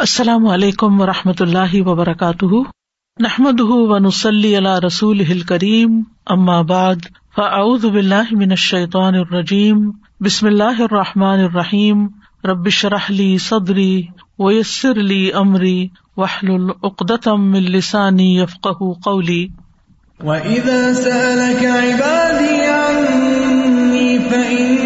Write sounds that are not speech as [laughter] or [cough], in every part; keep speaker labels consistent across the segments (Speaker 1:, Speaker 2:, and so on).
Speaker 1: السلام علیکم و رحمۃ اللہ وبرکاتہ۔ نحمد ونسلی علیہ رسول کریم بعد، فاعوذ باللہ من الشیطان الرجیم، بسم اللہ الرحمٰن الرحیم ربش رحلی صدری ویسر علی عمری وحل العقدم السانی یفق قولی۔
Speaker 2: وَإِذَا سَأَلَكَ عِبَادِي عَنِّي فَإِنَّ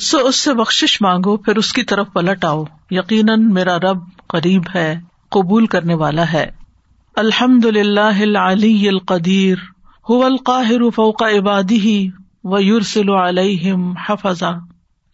Speaker 1: سو اس سے بخش مانگو، پھر اس کی طرف پلٹ آؤ۔ یقیناً میرا رب قریب ہے، قبول کرنے والا ہے۔ الحمد للہ العلی القدیر، هو القاہر فوق عبادی و یورسل علیہم حفظا۔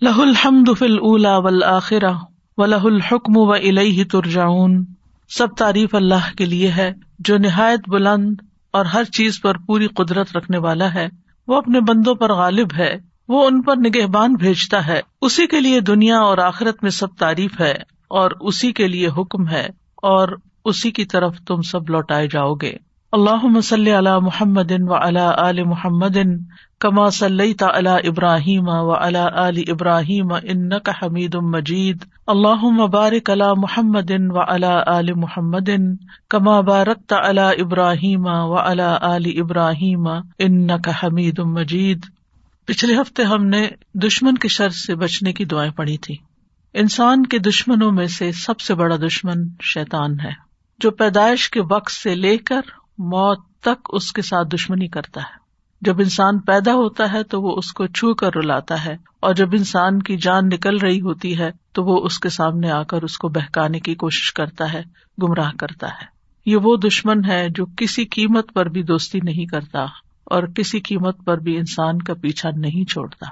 Speaker 1: لہ الحمد فی الاولا والآخرہ و لہ الحکم و ترجعون۔ سب تعریف اللہ کے لیے ہے، جو نہایت بلند اور ہر چیز پر پوری قدرت رکھنے والا ہے۔ وہ اپنے بندوں پر غالب ہے۔ وہ ان پر نگہبان بھیجتا ہے۔ اسی کے لیے دنیا اور آخرت میں سب تعریف ہے اور اسی کے لیے حکم ہے اور اسی کی طرف تم سب لوٹائے جاؤ گے۔ اللہ مسل علی محمد و علی آل محمد کما صلی علی ابراہیم و علا علی ابراہیم ان کا حمید مجید اللہ مبارک علی محمد و علا عل محمد کما بارک علی ابراہیم و علا علی ابراہیم ان کا حمید مجید پچھلے ہفتے ہم نے دشمن کے شر سے بچنے کی دعائیں پڑھی تھی۔ انسان کے دشمنوں میں سے سب سے بڑا دشمن شیتان ہے، جو پیدائش کے وقت سے لے کر موت تک اس کے ساتھ دشمنی کرتا ہے۔ جب انسان پیدا ہوتا ہے تو وہ اس کو چھو کر رلاتا ہے، اور جب انسان کی جان نکل رہی ہوتی ہے تو وہ اس کے سامنے آ کر اس کو بہکانے کی کوشش کرتا ہے، گمراہ کرتا ہے۔ یہ وہ دشمن ہے جو کسی قیمت پر بھی دوستی نہیں کرتا اور کسی قیمت پر بھی انسان کا پیچھا نہیں چھوڑتا۔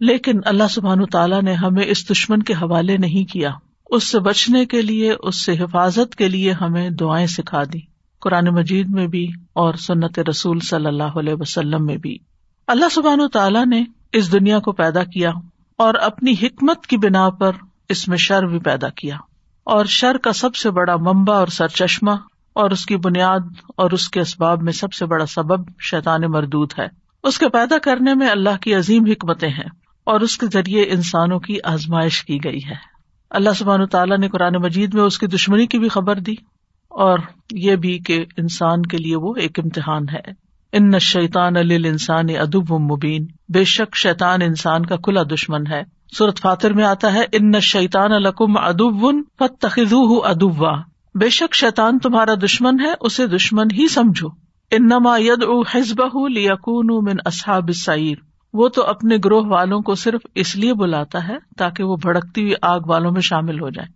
Speaker 1: لیکن اللہ سبحان تعالیٰ نے ہمیں اس دشمن کے حوالے نہیں کیا۔ اس سے بچنے کے لیے، اس سے حفاظت کے لیے ہمیں دعائیں سکھا دی قرآن مجید میں بھی اور سنت رسول صلی اللہ علیہ وسلم میں بھی۔ اللہ سبحان تعالیٰ نے اس دنیا کو پیدا کیا اور اپنی حکمت کی بنا پر اس میں شر بھی پیدا کیا۔ اور شر کا سب سے بڑا ممبا اور سر چشمہ اور اس کی بنیاد اور اس کے اسباب میں سب سے بڑا سبب شیطان مردود ہے۔ اس کے پیدا کرنے میں اللہ کی عظیم حکمتیں ہیں اور اس کے ذریعے انسانوں کی آزمائش کی گئی ہے۔ اللہ سبحان تعالیٰ نے قرآن مجید میں اس کی دشمنی کی بھی خبر دی۔ اور یہ بھی کہ انسان کے لیے وہ ایک امتحان ہے۔ ان شیطان علی انسان ادب مبین۔ بے شک شیطان انسان کا کھلا دشمن ہے۔ سورت فاتر میں آتا ہے، ان شیطان الکم ادب فتخو ادبا بے شک شیتان تمہارا دشمن ہے، اسے دشمن ہی سمجھو۔ انما ید او حزب لیکون من اصحاب سعیر وہ تو اپنے گروہ والوں کو صرف اس لیے بلاتا ہے تاکہ وہ بھڑکتی ہوئی آگ والوں میں شامل ہو جائے۔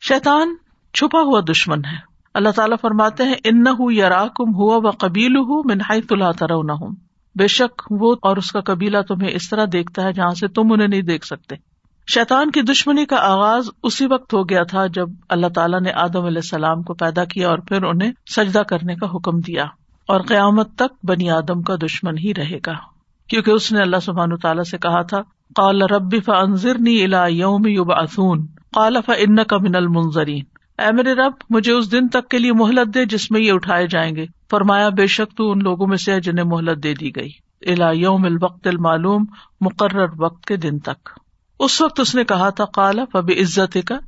Speaker 1: شیتان چھپا ہوا دشمن ہے۔ اللہ تعالیٰ فرماتے ہیں ان یار کم ہوا و قبیل ہوں منہائی تلا ترو نہ ہوں بے شک وہ اور اس کا قبیلہ تمہیں اس طرح دیکھتا ہے جہاں سے تم انہیں نہیں دیکھ سکتے۔ شیطان کی دشمنی کا آغاز اسی وقت ہو گیا تھا جب اللہ تعالیٰ نے آدم علیہ السلام کو پیدا کیا اور پھر انہیں سجدہ کرنے کا حکم دیا۔ اور قیامت تک بنی آدم کا دشمن ہی رہے گا۔ کیونکہ اس نے اللہ سبحان تعالیٰ سے کہا تھا کال ربی فنظرنی الا یوم یوب اصون کالف ان کا من المنظرین اے میرے رب، مجھے اس دن تک کے لیے مہلت دے جس میں یہ اٹھائے جائیں گے۔ فرمایا، بے شک تو ان لوگوں میں سے جنہیں مہلت دے دی گئی۔ الا یوم الوقت المعلوم، مقرر وقت کے دن تک۔ اس وقت اس نے کہا تھا کالا فب عزت کا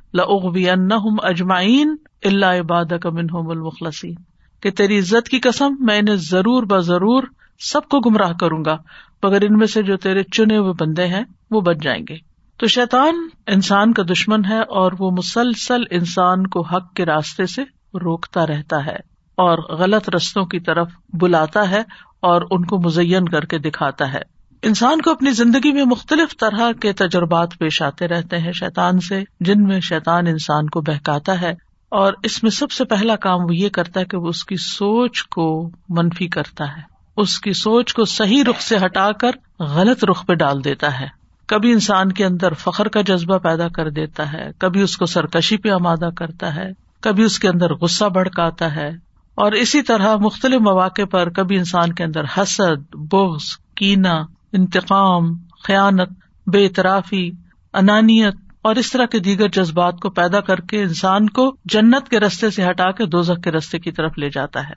Speaker 1: اجمائین اللہ عباد کا منہم المخلصین۔ کہ تیری عزت کی قسم، میں انہیں ضرور ب ضرور سب کو گمراہ کروں گا، مگر ان میں سے جو تیرے چنے ہوئے بندے ہیں، وہ بچ جائیں گے۔ تو شیطان انسان کا دشمن ہے اور وہ مسلسل انسان کو حق کے راستے سے روکتا رہتا ہے اور غلط رستوں کی طرف بلاتا ہے اور ان کو مزین کر کے دکھاتا ہے۔ انسان کو اپنی زندگی میں مختلف طرح کے تجربات پیش آتے رہتے ہیں شیطان سے، جن میں شیطان انسان کو بہکاتا ہے اور اس میں سب سے پہلا کام وہ یہ کرتا ہے کہ وہ اس کی سوچ کو منفی کرتا ہے۔ اس کی سوچ کو صحیح رخ سے ہٹا کر غلط رخ پہ ڈال دیتا ہے۔ کبھی انسان کے اندر فخر کا جذبہ پیدا کر دیتا ہے، کبھی اس کو سرکشی پہ آمادہ کرتا ہے، کبھی اس کے اندر غصہ بڑھکاتا ہے۔ اور اسی طرح مختلف مواقع پر کبھی انسان کے اندر حسد، بغض کینا انتقام، خیانت، بے اطرافی انانیت اور اس طرح کے دیگر جذبات کو پیدا کر کے انسان کو جنت کے رستے سے ہٹا کے دو کے رستے کی طرف لے جاتا ہے۔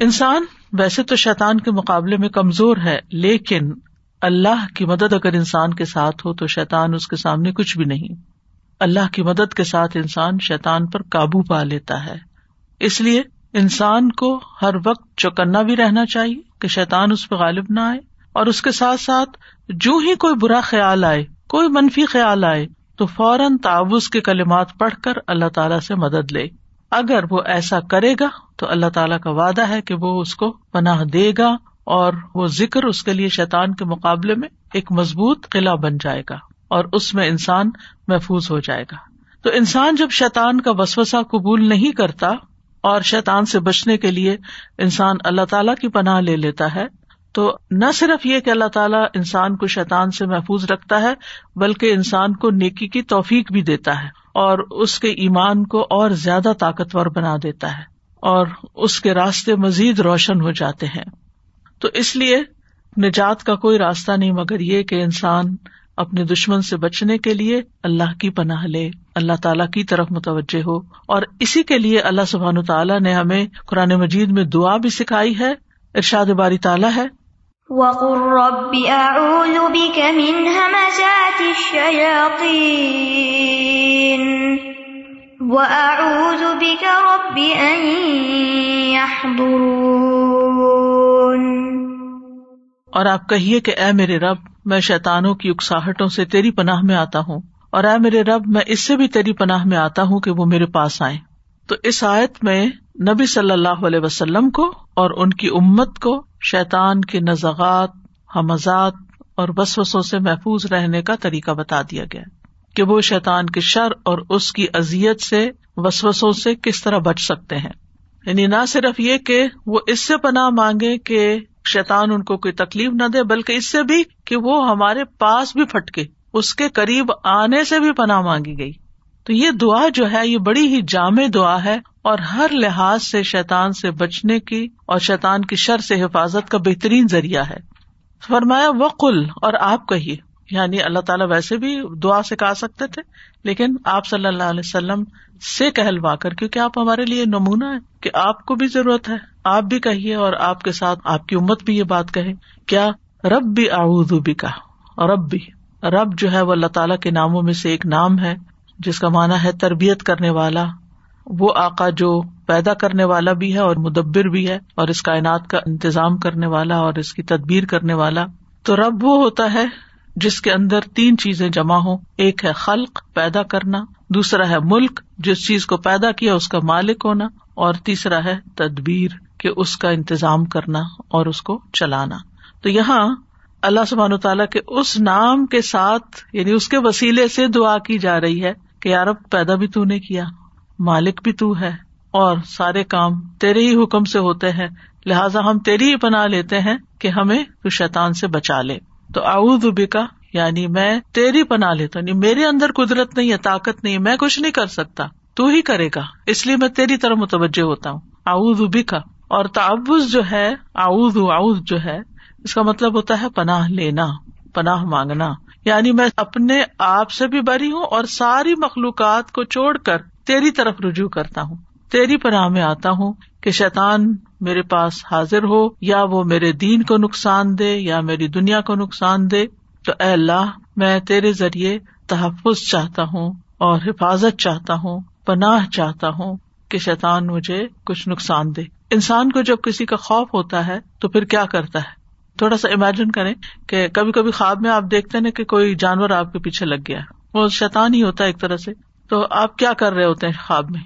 Speaker 1: انسان ویسے تو شیطان کے مقابلے میں کمزور ہے، لیکن اللہ کی مدد اگر انسان کے ساتھ ہو تو شیطان اس کے سامنے کچھ بھی نہیں۔ اللہ کی مدد کے ساتھ انسان شیطان پر قابو پا لیتا ہے۔ اس لیے انسان کو ہر وقت چوکنا بھی رہنا چاہیے کہ شیطان اس پہ غالب نہ آئے اور اس کے ساتھ ساتھ جو ہی کوئی برا خیال آئے، کوئی منفی خیال آئے، تو فوراً تعوض کے کلمات پڑھ کر اللہ تعالیٰ سے مدد لے۔ اگر وہ ایسا کرے گا تو اللہ تعالیٰ کا وعدہ ہے کہ وہ اس کو پناہ دے گا۔ اور وہ ذکر اس کے لیے شیطان کے مقابلے میں ایک مضبوط قلعہ بن جائے گا اور اس میں انسان محفوظ ہو جائے گا۔ تو انسان جب شیطان کا وسوسا قبول نہیں کرتا اور شیطان سے بچنے کے لیے انسان اللہ تعالی کی پناہ لے لیتا ہے، تو نہ صرف یہ کہ اللہ تعالیٰ انسان کو شیطان سے محفوظ رکھتا ہے، بلکہ انسان کو نیکی کی توفیق بھی دیتا ہے اور اس کے ایمان کو اور زیادہ طاقتور بنا دیتا ہے اور اس کے راستے مزید روشن ہو جاتے ہیں۔ تو اس لیے نجات کا کوئی راستہ نہیں، مگر یہ کہ انسان اپنے دشمن سے بچنے کے لیے اللہ کی پناہ لے، اللہ تعالیٰ کی طرف متوجہ ہو۔ اور اسی کے لیے اللہ سبحان تعالیٰ نے ہمیں قرآن مجید میں دعا بھی سکھائی ہے، ارشاد باری تعالیٰ ہے۔ اور آپ کہیے کہ اے میرے رب، میں شیتانوں کی اکساہٹوں سے تیری پناہ میں آتا ہوں، اور اے میرے رب، میں اس سے بھی تیری پناہ میں آتا ہوں کہ وہ میرے پاس آئے تو اس آیت میں نبی صلی اللہ علیہ وسلم کو اور ان کی امت کو شیطان کے نزاغات حمزات اور وسوسوں سے محفوظ رہنے کا طریقہ بتا دیا گیا کہ وہ شیطان کے شر اور اس کی ازیت سے، وسوسوں سے کس طرح بچ سکتے ہیں۔ یعنی نہ صرف یہ کہ وہ اس سے پناہ مانگے کہ شیطان ان کو کوئی تکلیف نہ دے، بلکہ اس سے بھی کہ وہ ہمارے پاس بھی پھٹکے، اس کے قریب آنے سے بھی پناہ مانگی گئی۔ تو یہ دعا جو ہے، یہ بڑی ہی جامع دعا ہے، اور ہر لحاظ سے شیطان سے بچنے کی اور شیطان کی شر سے حفاظت کا بہترین ذریعہ ہے۔ فرمایا، وقل اور آپ کہیے۔ یعنی اللہ تعالیٰ ویسے بھی دعا سکھا سکتے تھے، لیکن آپ صلی اللہ علیہ وسلم سے کہلوا کر، کیونکہ آپ ہمارے لیے نمونہ ہے کہ آپ کو بھی ضرورت ہے، آپ بھی کہیے اور آپ کے ساتھ آپ کی امت بھی یہ بات کہے۔ کیا رب بھی بھی کا رب بھی رب جو ہے وہ اللہ تعالیٰ کے ناموں میں سے ایک نام ہے، جس کا مانا ہے تربیت کرنے والا۔ وہ آقا جو پیدا کرنے والا بھی ہے اور مدبر بھی ہے اور اس کائنات کا انتظام کرنے والا اور اس کی تدبیر کرنے والا۔ تو رب وہ ہوتا ہے جس کے اندر تین چیزیں جمع ہو ایک ہے خلق، پیدا کرنا۔ دوسرا ہے ملک، جس چیز کو پیدا کیا اس کا مالک ہونا۔ اور تیسرا ہے تدبیر، کہ اس کا انتظام کرنا اور اس کو چلانا۔ تو یہاں اللہ سبحان تعالیٰ کے اس نام کے ساتھ یعنی اس کے وسیلے سے دعا کی جا رہی ہے کہ یارب پیدا بھی تو نے کیا، مالک بھی تو ہے، اور سارے کام تیرے ہی حکم سے ہوتے ہیں۔ لہٰذا ہم تیری ہی بنا لیتے ہیں کہ ہمیں تو شیطان سے بچا لے۔ تو اعوذ بکا یعنی میں تیری پناہ لیتا ہوں یعنی میرے اندر قدرت نہیں ہے، طاقت نہیں ہے، میں کچھ نہیں کر سکتا، تو ہی کرے گا، اس لیے میں تیری طرح متوجہ ہوتا ہوں۔ اعوذ بکا، اور تعوض جو ہے، اعوذ اعوذ جو ہے، اس کا مطلب ہوتا ہے پناہ لینا، پناہ مانگنا۔ یعنی میں اپنے آپ سے بھی بری ہوں اور ساری مخلوقات کو چھوڑ کر تیری طرف رجوع کرتا ہوں، تیری پناہ میں آتا ہوں کہ شیطان میرے پاس حاضر ہو، یا وہ میرے دین کو نقصان دے، یا میری دنیا کو نقصان دے، تو اے اللہ، میں تیرے ذریعے تحفظ چاہتا ہوں اور حفاظت چاہتا ہوں، پناہ چاہتا ہوں کہ شیطان مجھے کچھ نقصان دے۔ انسان کو جب کسی کا خوف ہوتا ہے، تو پھر کیا کرتا ہے؟ تھوڑا سا امیجن کریں کہ کبھی کبھی خواب میں آپ دیکھتے نا کہ کوئی جانور آپ کے پیچھے لگ گیا۔ وہ شیطان ہی ہوتا ہے ایک طرح سے۔ تو آپ کیا کر رہے ہوتے ہیں خواب میں؟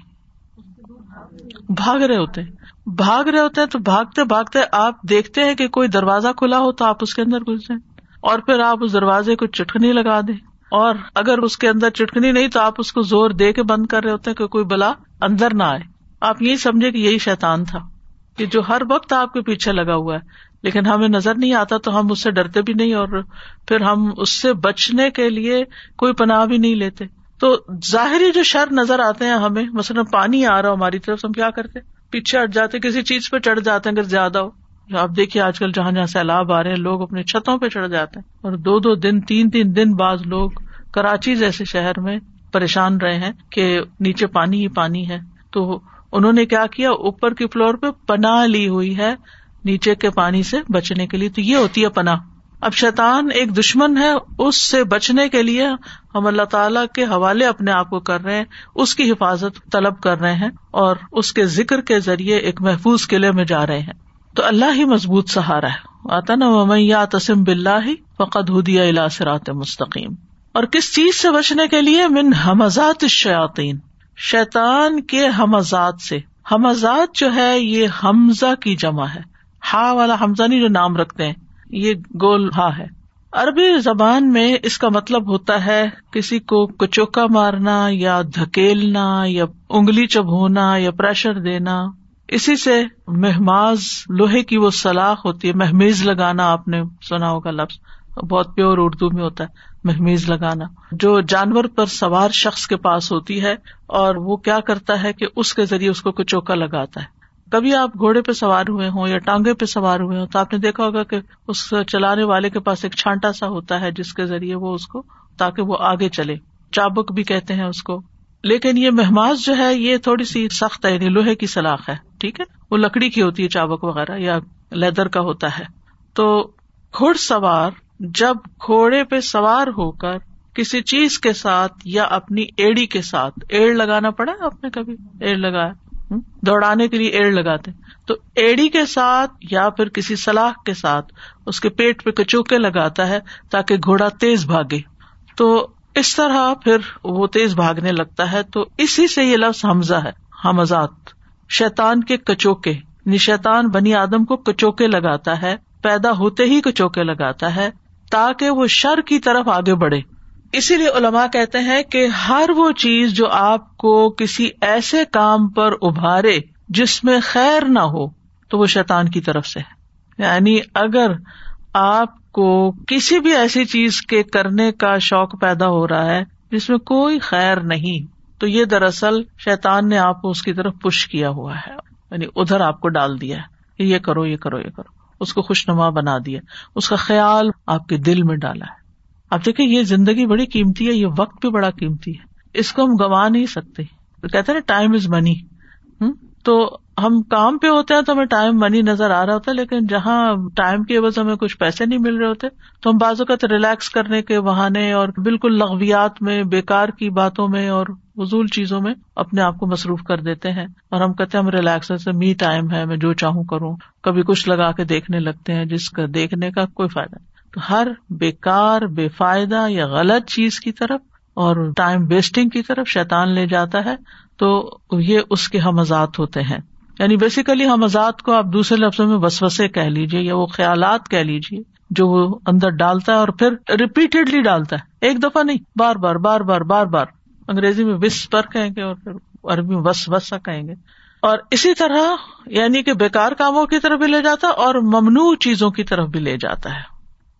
Speaker 1: بھاگ رہے ہوتے ہیں۔ بھاگ رہے ہوتے ہیں تو بھاگتے بھاگتے آپ دیکھتے ہیں کہ کوئی دروازہ کھلا ہو تو آپ اس کے اندر گھس جائیں اور پھر آپ اس دروازے کو چٹکنی لگا دیں اور اگر اس کے اندر چٹکنی نہیں تو آپ اس کو زور دے کے بند کر رہے ہوتے ہیں کہ کوئی بلا اندر نہ آئے آپ یہی سمجھے کہ یہی شیتان تھا کہ جو ہر وقت آپ کے پیچھے لگا ہوا ہے لیکن ہمیں نظر نہیں آتا تو ہم اس سے ڈرتے بھی نہیں اور پھر ہم اس سے بچنے کے لیے کوئی پناہ بھی نہیں لیتے تو ظاہری جو شر نظر آتے ہیں ہمیں، مثلاً پانی آ رہا ہماری طرف، ہم کیا کرتے؟ پیچھے ہٹ جاتے، کسی چیز پہ چڑھ جاتے ہیں اگر زیادہ ہو۔ آپ دیکھیے آج کل جہاں جہاں سیلاب آ رہے ہیں، لوگ اپنے چھتوں پہ چڑھ جاتے ہیں۔ اور دو دو دن، تین تین دن بعد لوگ کراچی جیسے شہر میں پریشان رہے ہیں کہ نیچے پانی ہی پانی ہے۔ تو انہوں نے کیا کیا؟ اوپر کی فلور پہ پناہ لی ہوئی ہے نیچے کے پانی سے بچنے کے لیے۔ تو یہ ہوتی ہے پناہ۔ اب شیطان ایک دشمن ہے، اس سے بچنے کے لیے ہم اللہ تعالی کے حوالے اپنے آپ کو کر رہے ہیں، اس کی حفاظت طلب کر رہے ہیں اور اس کے ذکر کے ذریعے ایک محفوظ قلعے میں جا رہے ہیں۔ تو اللہ ہی مضبوط سہارا ہے۔ آتا نا تسم بلّہ فقط ہدیہ الا سرات مستقیم۔ اور کس چیز سے بچنے کے لیے؟ من حمزات شیاتین شیطان کے حمزات سے۔ حمزات جو ہے، یہ حمزہ کی جمع ہے۔ ہا والا حمزہ نہیں جو نام رکھتے ہیں۔ یہ گول ہا ہے۔ عربی زبان میں اس کا مطلب ہوتا ہے کسی کو کچوکا مارنا یا دھکیلنا یا انگلی چبھونا یا پریشر دینا۔ اسی سے مہماز لوہے کی وہ سلاخ ہوتی ہے۔ مہمیز لگانا آپ نے سنا ہوگا لفظ۔ بہت پیور اردو میں ہوتا ہے۔ مہمیز لگانا۔ جو جانور پر سوار شخص کے پاس ہوتی ہے اور وہ کیا کرتا ہے کہ اس کے ذریعے اس کو کچوکا لگاتا ہے۔ کبھی آپ گھوڑے پہ سوار ہوئے ہوں یا ٹانگے پہ سوار ہوئے ہوں تو آپ نے دیکھا ہوگا کہ اس چلانے والے کے پاس ایک چھانٹا سا ہوتا ہے جس کے ذریعے وہ اس کو تاکہ وہ آگے چلے۔ چابک بھی کہتے ہیں اس کو۔ لیکن یہ مہماز جو ہے، یہ تھوڑی سی سخت ہے یعنی لوہے کی سلاخ ہے، ٹھیک ہے؟ وہ لکڑی کی ہوتی ہے، چابک وغیرہ، یا لیدر کا ہوتا ہے۔ تو گھڑ سوار، جب گھوڑے پہ سوار ہو کر کسی چیز کے ساتھ یا اپنی ایڑی کے ساتھ، ایڑ لگانا پڑا آپ نے کبھی؟ ایڑ لگایا۔ دوڑانے کے لیے ایڑ لگاتے تو ایڑی کے ساتھ یا پھر کسی سلاخ کے ساتھ اس کے پیٹ پہ کچوکے لگاتا ہے تاکہ گھوڑا تیز بھاگے۔ تو اس طرح پھر وہ تیز بھاگنے لگتا ہے۔ تو اسی سے یہ لفظ حمزہ ہے، حمزات۔ شیتان کے کچوکے۔ یعنی شیتان بنی آدم کو کچوکے لگاتا ہے، پیدا ہوتے ہی کچوکے لگاتا ہے تاکہ وہ شر کی طرف آگے بڑھے۔ اسی لیے علماء کہتے ہیں کہ ہر وہ چیز جو آپ کو کسی ایسے کام پر ابھارے جس میں خیر نہ ہو، تو وہ شیطان کی طرف سے ہے۔ یعنی اگر آپ کو کسی بھی ایسی چیز کے کرنے کا شوق پیدا ہو رہا ہے جس میں کوئی خیر نہیں، تو یہ دراصل شیطان نے آپ کو اس کی طرف پش کیا ہوا ہے۔ یعنی ادھر آپ کو ڈال دیا ہے، یہ کرو یہ کرو یہ کرو، اس کو خوش نما بنا دیا، اس کا خیال آپ کے دل میں ڈالا ہے۔ اب دیکھیں، یہ زندگی بڑی قیمتی ہے، یہ وقت بھی بڑا قیمتی ہے۔ اس کو ہم گوا نہیں سکتے۔ کہتے نا ٹائم از منی تو ہم کام پہ ہوتے ہیں تو ہمیں ٹائم منی نظر آ رہا ہوتا ہے، لیکن جہاں ٹائم کی وجہ ہمیں کچھ پیسے نہیں مل رہے ہوتے، تو ہم بازو کا ریلیکس کرنے کے بہانے اور بالکل لغویات میں بےکار کی باتوں میں اور فضول چیزوں میں اپنے آپ کو مصروف کر دیتے ہیں۔ اور ہم کہتے ہیں، ہم ریلیکس می ٹائم ہے، میں جو چاہوں کروں۔ کبھی کچھ لگا کے دیکھنے لگتے ہیں، جس کا دیکھنے کا کوئی فائدہ نہیں۔ ہر بےکار بے فائدہ یا غلط چیز کی طرف اور ٹائم ویسٹنگ کی طرف شیطان لے جاتا ہے، تو یہ اس کے حمزات ہوتے ہیں۔ یعنی بیسیکلی حمزات کو آپ دوسرے لفظوں میں وسوسے کہہ لیجیے یا وہ خیالات کہہ لیجیے جو وہ اندر ڈالتا ہے اور پھر ریپیٹڈلی ڈالتا ہے۔ ایک دفعہ نہیں، بار بار بار بار بار بار۔ انگریزی میں وس پر کہیں گے اور پھر عربی میں وس وسا کہیں گے۔ اور اسی طرح یعنی کہ بےکار کاموں کی طرف بھی لے جاتا ہے اور ممنوع چیزوں کی طرف بھی لے جاتا ہے۔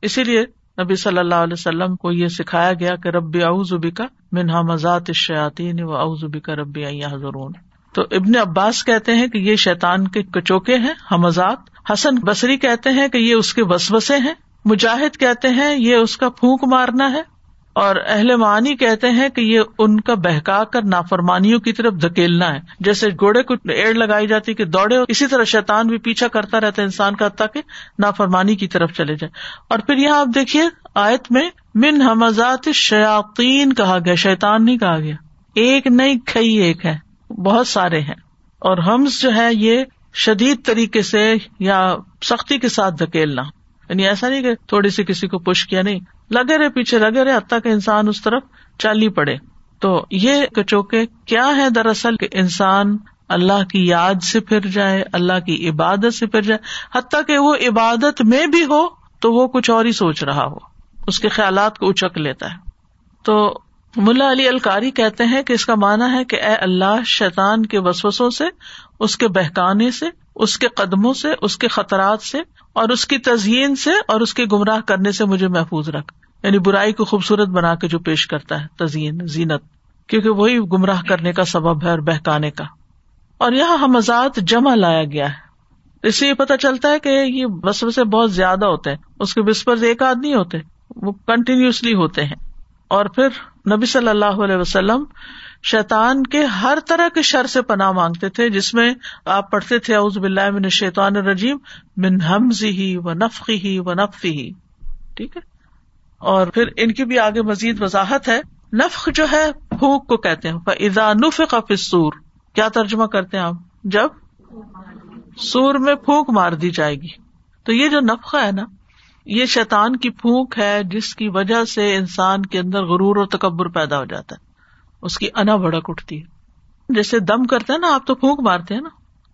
Speaker 1: اسی لیے نبی صلی اللہ علیہ وسلم کو یہ سکھایا گیا کہ رب اعوذ کا منہا مزات شیاتی و اعوذ کا ربی ضرور تو ابن عباس کہتے ہیں کہ یہ شیطان کے کچوکے ہیں، حمزات۔ حسن بصری کہتے ہیں کہ یہ اس کے وسوسے ہیں۔ مجاہد کہتے ہیں، یہ اس کا پھونک مارنا ہے۔ اور اہل معنی کہتے ہیں کہ یہ ان کا بہکا کر نافرمانیوں کی طرف دھکیلنا ہے۔ جیسے گھوڑے کو ایڑ لگائی جاتی کہ دوڑے اسی طرح شیطان بھی پیچھا کرتا رہتا ہے انسان کا تاکہ نافرمانی کی طرف چلے جائے۔ اور پھر یہاں آپ دیکھیے آیت میں من حمزات شیاطین کہا گیا، شیطان نہیں کہا گیا۔ ایک نہیں کئی ایک ہے۔ بہت سارے ہیں۔ اور ہمز جو ہے یہ شدید طریقے سے یا سختی کے ساتھ دھکیلنا۔ یعنی ایسا نہیں کہ تھوڑی سی کسی کو پش کیا، نہیں۔ لگے رہے، پیچھے لگے رہے، حتیٰ کہ انسان اس طرف چل ہی پڑے۔ تو یہ کچوکے کیا ہے دراصل کہ انسان اللہ کی یاد سے پھر جائے، اللہ کی عبادت سے پھر جائے۔ حتیٰ کہ وہ عبادت میں بھی ہو تو وہ کچھ اور ہی سوچ رہا ہو۔ اس کے خیالات کو اچک لیتا ہے۔ تو ملا علی الکاری کہتے ہیں کہ اس کا مانا ہے کہ اے اللہ، شیطان کے وسوسوں سے، اس کے بہکانے سے اس کے قدموں سے، اس کے خطرات سے اور اس کی تزئین سے اور اس کے گمراہ کرنے سے مجھے محفوظ رکھ۔ یعنی برائی کو خوبصورت بنا کے جو پیش کرتا ہے، تزئین، زینت۔ کیونکہ وہی گمراہ کرنے کا سبب ہے اور بہکانے کا۔ اور یہاں حمزات جمع لایا گیا ہے۔ اس سے یہ پتا چلتا ہے کہ یہ بس سے بہت زیادہ ہوتے ہیں۔ اس کے بسپر ایک آدمی ہوتے وہ کنٹینیوسلی ہوتے ہیں۔ اور پھر نبی صلی اللہ علیہ وسلم شیطان کے ہر طرح کے شر سے پناہ مانگتے تھے، جس میں آپ پڑھتے تھے اوز بلّہ من شیطان الرجیم، من حمزی ہی و نفقی ہی و نفی ہی ٹھیک ہے؟ اور پھر ان کی بھی آگے مزید وضاحت ہے۔ نفق جو ہے، پھونک کو کہتے ہیں۔ اذا نفق فی کیا ترجمہ کرتے ہیں آپ؟ جب سور میں پھونک مار دی جائے گی۔ تو یہ جو نفقہ ہے نا یہ شیطان کی پھونک ہے جس کی وجہ سے انسان کے اندر غرور اور تکبر پیدا ہو جاتا ہے۔ اس کی انا بڑک اٹھتی ہے۔ جیسے دم کرتے ہیں نا، آپ تو پھونک مارتے ہیں نا۔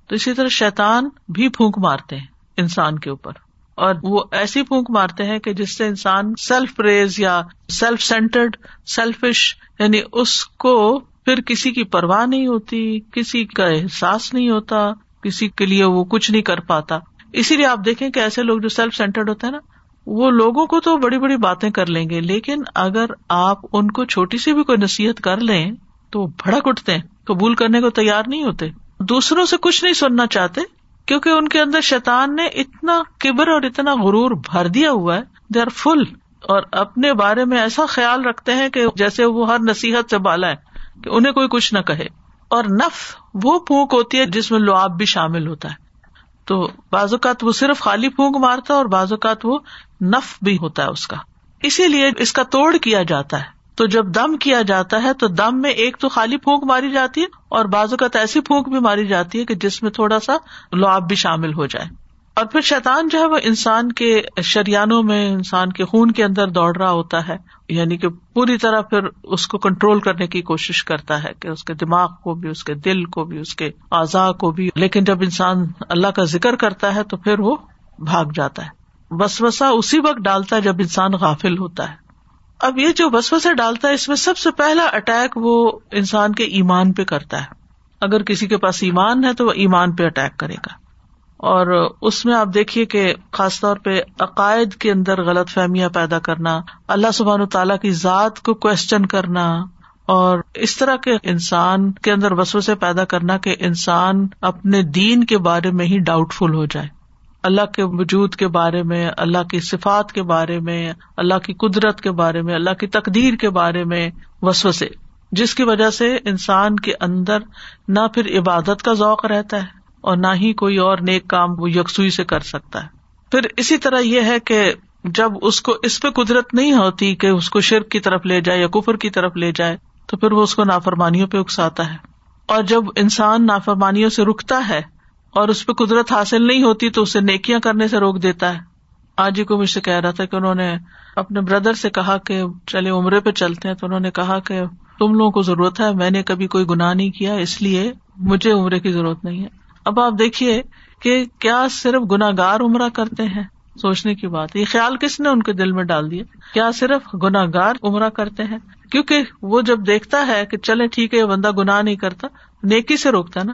Speaker 1: تو اسی طرح شیطان بھی پھونک مارتے ہیں انسان کے اوپر۔ اور وہ ایسی پھونک مارتے ہیں کہ جس سے انسان سیلف پریز یا سیلف سینٹرڈ سیلفش یعنی اس کو پھر کسی کی پرواہ نہیں ہوتی، کسی کا احساس نہیں ہوتا، کسی کے لیے وہ کچھ نہیں کر پاتا۔ اسی لیے آپ دیکھیں کہ ایسے لوگ جو سیلف سینٹرڈ ہوتے ہیں نا وہ لوگوں کو تو بڑی بڑی باتیں کر لیں گے، لیکن اگر آپ ان کو چھوٹی سی بھی کوئی نصیحت کر لیں تو وہ بھڑک اٹھتے ہیں، قبول کرنے کو تیار نہیں ہوتے۔ دوسروں سے کچھ نہیں سننا چاہتے، کیونکہ ان کے اندر شیطان نے اتنا کبر اور اتنا غرور بھر دیا ہوا ہے دے آر فل اور اپنے بارے میں ایسا خیال رکھتے ہیں کہ جیسے وہ ہر نصیحت سے بالا ہے، کہ انہیں کوئی کچھ نہ کہے۔ اور نف وہ پھونک ہوتی ہے جس میں لواب بھی شامل ہوتا ہے۔ تو بعض اوقات وہ صرف خالی پھونک مارتا ہے اور بعض اوقات وہ نف بھی ہوتا ہے اس کا۔ اسی لیے اس کا توڑ کیا جاتا ہے۔ تو جب دم کیا جاتا ہے تو دم میں ایک تو خالی پھونک ماری جاتی ہے اور بعض اوقات ایسی پھونک بھی ماری جاتی ہے کہ جس میں تھوڑا سا لواب بھی شامل ہو جائے۔ اور پھر شیطان جو ہے وہ انسان کے شریانوں میں، انسان کے خون کے اندر دوڑ رہا ہوتا ہے۔ یعنی کہ پوری طرح پھر اس کو کنٹرول کرنے کی کوشش کرتا ہے کہ اس کے دماغ کو بھی، اس کے دل کو بھی، اس کے اعضاء کو بھی۔ لیکن جب انسان اللہ کا ذکر کرتا ہے تو پھر وہ بھاگ جاتا ہے۔ بس وسا اسی وقت ڈالتا ہے جب انسان غافل ہوتا ہے۔ اب یہ جو بسوسا ڈالتا ہے، اس میں سب سے پہلا اٹیک وہ انسان کے ایمان پہ کرتا ہے۔ اگر کسی کے پاس ایمان ہے تو وہ ایمان پہ اٹیک کرے گا۔ اور اس میں آپ دیکھیے کہ خاص طور پہ عقائد کے اندر غلط فہمیاں پیدا کرنا، اللہ سبحان تعالیٰ کی ذات کو کوشچن کرنا اور اس طرح کے انسان کے اندر وسو سے پیدا کرنا کہ انسان اپنے دین کے بارے میں ہی ڈاؤٹ فل ہو جائے۔ اللہ کے وجود کے بارے میں، اللہ کی صفات کے بارے میں، اللہ کی قدرت کے بارے میں، اللہ کی تقدیر کے بارے میں وسو سے جس کی وجہ سے انسان کے اندر نہ پھر عبادت کا ذوق رہتا ہے اور نہ ہی کوئی اور نیک کام وہ یکسوئی سے کر سکتا ہے۔ پھر اسی طرح یہ ہے کہ جب اس کو اس پہ قدرت نہیں ہوتی کہ اس کو شرک کی طرف لے جائے یا کفر کی طرف لے جائے، تو پھر وہ اس کو نافرمانیوں پہ اکساتا ہے۔ اور جب انسان نافرمانیوں سے رکتا ہے اور اس پہ قدرت حاصل نہیں ہوتی تو اسے نیکیاں کرنے سے روک دیتا ہے۔ آج ہی کو مجھ سے کہہ رہا تھا کہ انہوں نے اپنے بردر سے کہا کہ چلے عمرے پہ چلتے ہیں تو انہوں نے کہا کہ تم لوگوں کو ضرورت ہے، میں نے کبھی کوئی گناہ نہیں کیا، اس لیے مجھے عمرے کی ضرورت نہیں ہے۔ اب آپ دیکھیے کہ کیا صرف گناگار عمرہ کرتے ہیں۔ سوچنے کی بات یہ خیال کس نے ان کے دل میں ڈال دیا؟ کیا صرف گناگار عمرہ کرتے ہیں؟ کیونکہ وہ جب دیکھتا ہے کہ چلے ٹھیک ہے، یہ بندہ گناہ نہیں کرتا، نیکی سے روکتا نا۔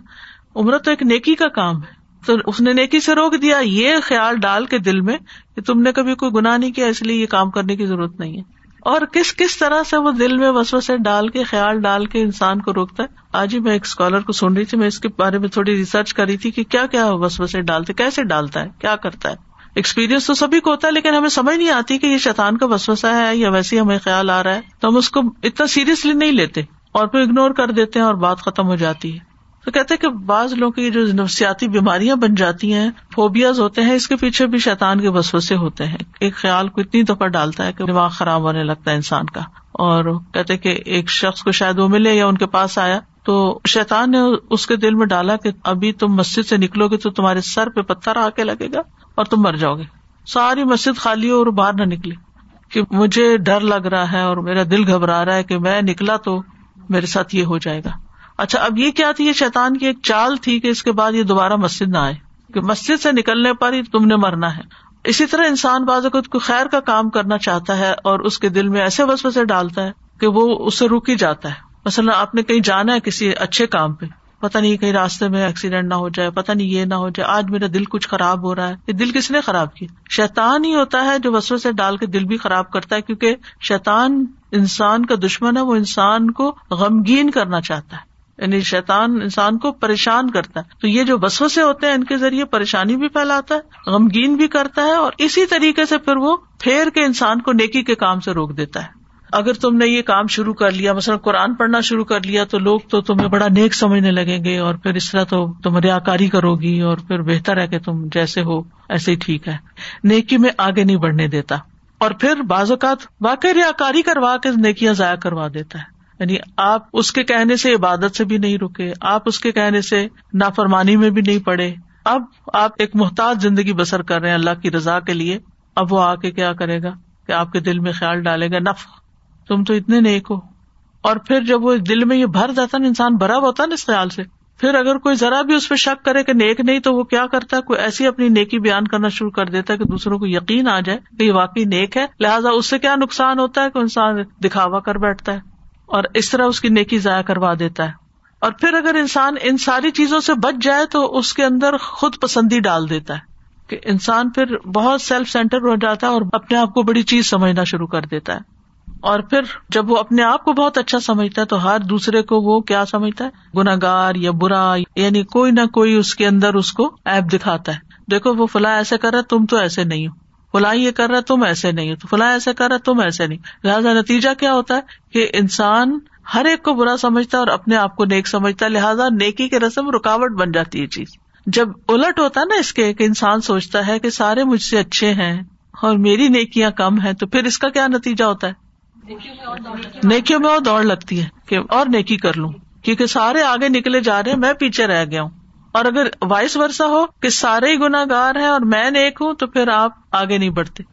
Speaker 1: عمرہ تو ایک نیکی کا کام ہے۔ تو اس نے نیکی سے روک دیا۔ یہ خیال ڈال کے دل میں کہ تم نے کبھی کوئی گناہ نہیں کیا، اس لیے یہ کام کرنے کی ضرورت نہیں ہے۔ اور کس کس طرح سے وہ دل میں وسو سے ڈال کے، خیال ڈال کے انسان کو روکتا ہے۔ آج ہی میں ایک اسکالر کو سن رہی تھی، میں اس کے بارے میں تھوڑی ریسرچ کر رہی تھی کہ کیا کیا وسو سے ڈالتے، کیسے ڈالتا ہے، کیا کرتا ہے۔ ایکسپیرینس تو سبھی کو ہوتا ہے، لیکن ہمیں سمجھ نہیں آتی کہ یہ شیطان کا وسوسا ہے یا ویسے ہی ہمیں خیال آ رہا ہے۔ تو ہم اس کو اتنا سیریسلی نہیں لیتے اور پھر اگنور کر دیتے ہیں اور بات ختم ہو جاتی ہے۔ تو کہتے کہ بعض لوگوں کی جو نفسیاتی بیماریاں بن جاتی ہیں فوبیاز ہوتے ہیں، اس کے پیچھے بھی شیطان کے وسوسے ہوتے ہیں۔ ایک خیال کو اتنی دفعہ ڈالتا ہے کہ دماغ خراب ہونے لگتا ہے انسان کا۔ اور کہتے کہ ایک شخص کو شاید وہ ملے یا ان کے پاس آیا۔ تو شیطان نے اس کے دل میں ڈالا کہ ابھی تم مسجد سے نکلو گے تو تمہارے سر پہ پتھر آ کے لگے گا اور تم مر جاؤ گے۔ ساری مسجد خالی ہو اور باہر نہ نکلی۔ کہ مجھے ڈر لگ رہا ہے اور میرا دل گھبرا رہا ہے کہ میں نکلا تو میرے ساتھ یہ ہو جائے گا۔ اچھا اب یہ کیا تھی؟ یہ شیطان کی ایک چال تھی کہ اس کے بعد یہ دوبارہ مسجد نہ آئے۔ کہ مسجد سے نکلنے پر ہی تم نے مرنا ہے۔ اسی طرح انسان بعض اوقات کو خیر کا کام کرنا چاہتا ہے اور اس کے دل میں ایسے بس بسے ڈالتا ہے کہ وہ اسے رک ہی جاتا ہے۔ مثلاً آپ نے کہیں جانا ہے کسی اچھے کام پہ پتا نہیں کہیں راستے میں ایکسیڈینٹ نہ ہو جائے پتا نہیں یہ نہ ہو جائے، آج میرا دل کچھ خراب ہو رہا ہے۔ یہ دل کس نے خراب کیا؟ شیتان ہی ہوتا ہے جو وسو سے ڈال کے دل بھی خراب کرتا ہے، کیونکہ شیتان انسان کا دشمن ہے، وہ انسان کو غمگین کرنا چاہتا ہے۔ یعنی شیتان انسان کو پریشان کرتا ہے۔ تو یہ جو بسوں سے ہوتے ہیں، ان کے ذریعے پریشانی بھی پھیلاتا ہے، غمگین بھی کرتا ہے اور اسی طریقے سے پھر وہ پھیر کے انسان کو نیکی کے کام سے روک دیتا ہے۔ اگر تم نے یہ کام شروع کر لیا، مثلاً قرآن پڑھنا شروع کر لیا، تو لوگ تو تمہیں بڑا نیک سمجھنے لگیں گے اور پھر اس طرح تو تم ریا کاری کرو گی اور پھر بہتر ہے کہ تم جیسے ہو، ایسے ہی ٹھیک ہے۔ نیکی میں آگے نہیں بڑھنے دیتا۔ اور پھر بعض اوقات واقعی ریا کاری کروا کے نیکیاں ضائع کروا دیتا ہے۔ یعنی آپ اس کے کہنے سے عبادت سے بھی نہیں رکے، آپ اس کے کہنے سے نافرمانی میں بھی نہیں پڑے۔ اب آپ ایک محتاط زندگی بسر کر رہے ہیں اللہ کی رضا کے لیے۔ اب وہ آ کے کیا کرے گا؟ کہ آپ کے دل میں خیال ڈالے گا نف تم تو اتنے نیک ہو۔ اور پھر جب وہ دل میں یہ بھر جاتا نا انسان بھرا ہوتا نا اس خیال سے۔ پھر اگر کوئی ذرا بھی اس پہ شک کرے کہ نیک نہیں، تو وہ کیا کرتا ہے؟ کوئی ایسی اپنی نیکی بیان کرنا شروع کر دیتا ہے کہ دوسروں کو یقین آ جائے کہ یہ واقعی نیک ہے۔ لہٰذا اس سے کیا نقصان ہوتا ہے؟ کہ انسان دکھاوا کر بیٹھتا ہے۔ اور اس طرح اس کی نیکی ضائع کروا دیتا ہے۔ اور پھر اگر انسان ان ساری چیزوں سے بچ جائے تو اس کے اندر خود پسندی ڈال دیتا ہے۔ کہ انسان پھر بہت سیلف سینٹر ہو جاتا ہے اور اپنے آپ کو بڑی چیز سمجھنا شروع کر دیتا ہے۔ اور پھر جب وہ اپنے آپ کو بہت اچھا سمجھتا ہے تو ہر دوسرے کو وہ کیا سمجھتا ہے؟ گناگار یا برا یعنی کوئی نہ کوئی اس کے اندر اس کو ایپ دکھاتا ہے۔ دیکھو وہ فلاں ایسے کر رہا تم تو ایسے نہیں ہو۔ فلاں یہ کر رہا تم ایسے نہیں ہو۔ تو فلاں ایسے کر رہا تم ایسے نہیں۔ لہٰذا نتیجہ کیا ہوتا ہے کہ انسان ہر ایک کو برا سمجھتا ہے اور اپنے آپ کو نیک سمجھتا ہے۔ لہٰذا نیکی کے رسم رکاوٹ بن جاتی ہے چیز۔ جب الٹ ہوتا ہے نا اس کے کہ انسان سوچتا ہے کہ سارے مجھ سے اچھے ہیں اور میری نیکیاں کم ہے تو پھر اس کا کیا نتیجہ ہوتا ہے؟ نیکیوں میں اور دوڑ لگتی ہے کہ اور نیکی کر لوں۔ کیونکہ سارے آگے نکلے جا رہے ہیں، میں پیچھے رہ گیا ہوں۔ اور اگر وائس ورسا ہو کہ سارے ہی گناگار ہیں اور میں نیک ہوں تو پھر آپ آگے نہیں بڑھتے۔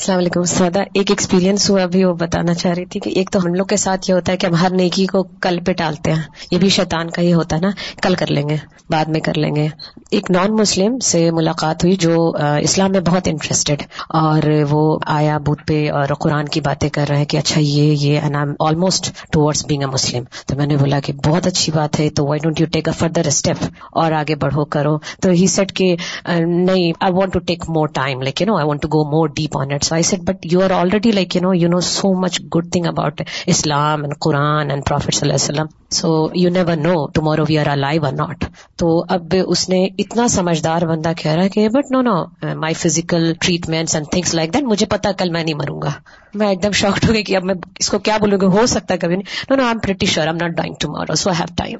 Speaker 3: السلام علیکم سادا ایک ایکسپیرینس ہوا ابھی وہ بتانا چاہ رہی تھی کہ ایک تو ہم لوگ کے ساتھ یہ ہوتا ہے کہ ہم ہر نیکی کو کل پہ ٹالتے ہیں۔ یہ بھی شیطان کا یہ ہوتا ہے نا۔ کل کر لیں گے، بعد میں کر لیں گے۔ ایک نان مسلم سے ملاقات ہوئی جو اسلام میں بہت انٹرسٹیڈ اور وہ آیا بوتھ پہ اور قرآن کی باتیں کر رہے ہیں کہ اچھا یہ یہ almost towards being a Muslim تو میں نے بولا کہ بہت اچھی بات ہے، تو why don't you take a further step اور آگے بڑھو، کرو۔ تو ہی سیٹ کہ نہیں I want to take more time like you know I want to go more deep on it so I said but you are already like you know you know so much good thing about Islam and Quran and prophet صلی اللہ علیہ وسلم so you never know tomorrow we are live or not تو اب اس نے اتنا سمجھدار بندہ کہہ رہا ہے کہ but no no my physical treatment and things like that مجھے پتا کل میں نہیں مروں گا. میں ایک دم شاکڈ ہو گئی کہ اب میں اس کو کیا بولوں گا ہو سکتا ہے کبھی نہیں. No no I am pretty sure I am not dying tomorrow so have time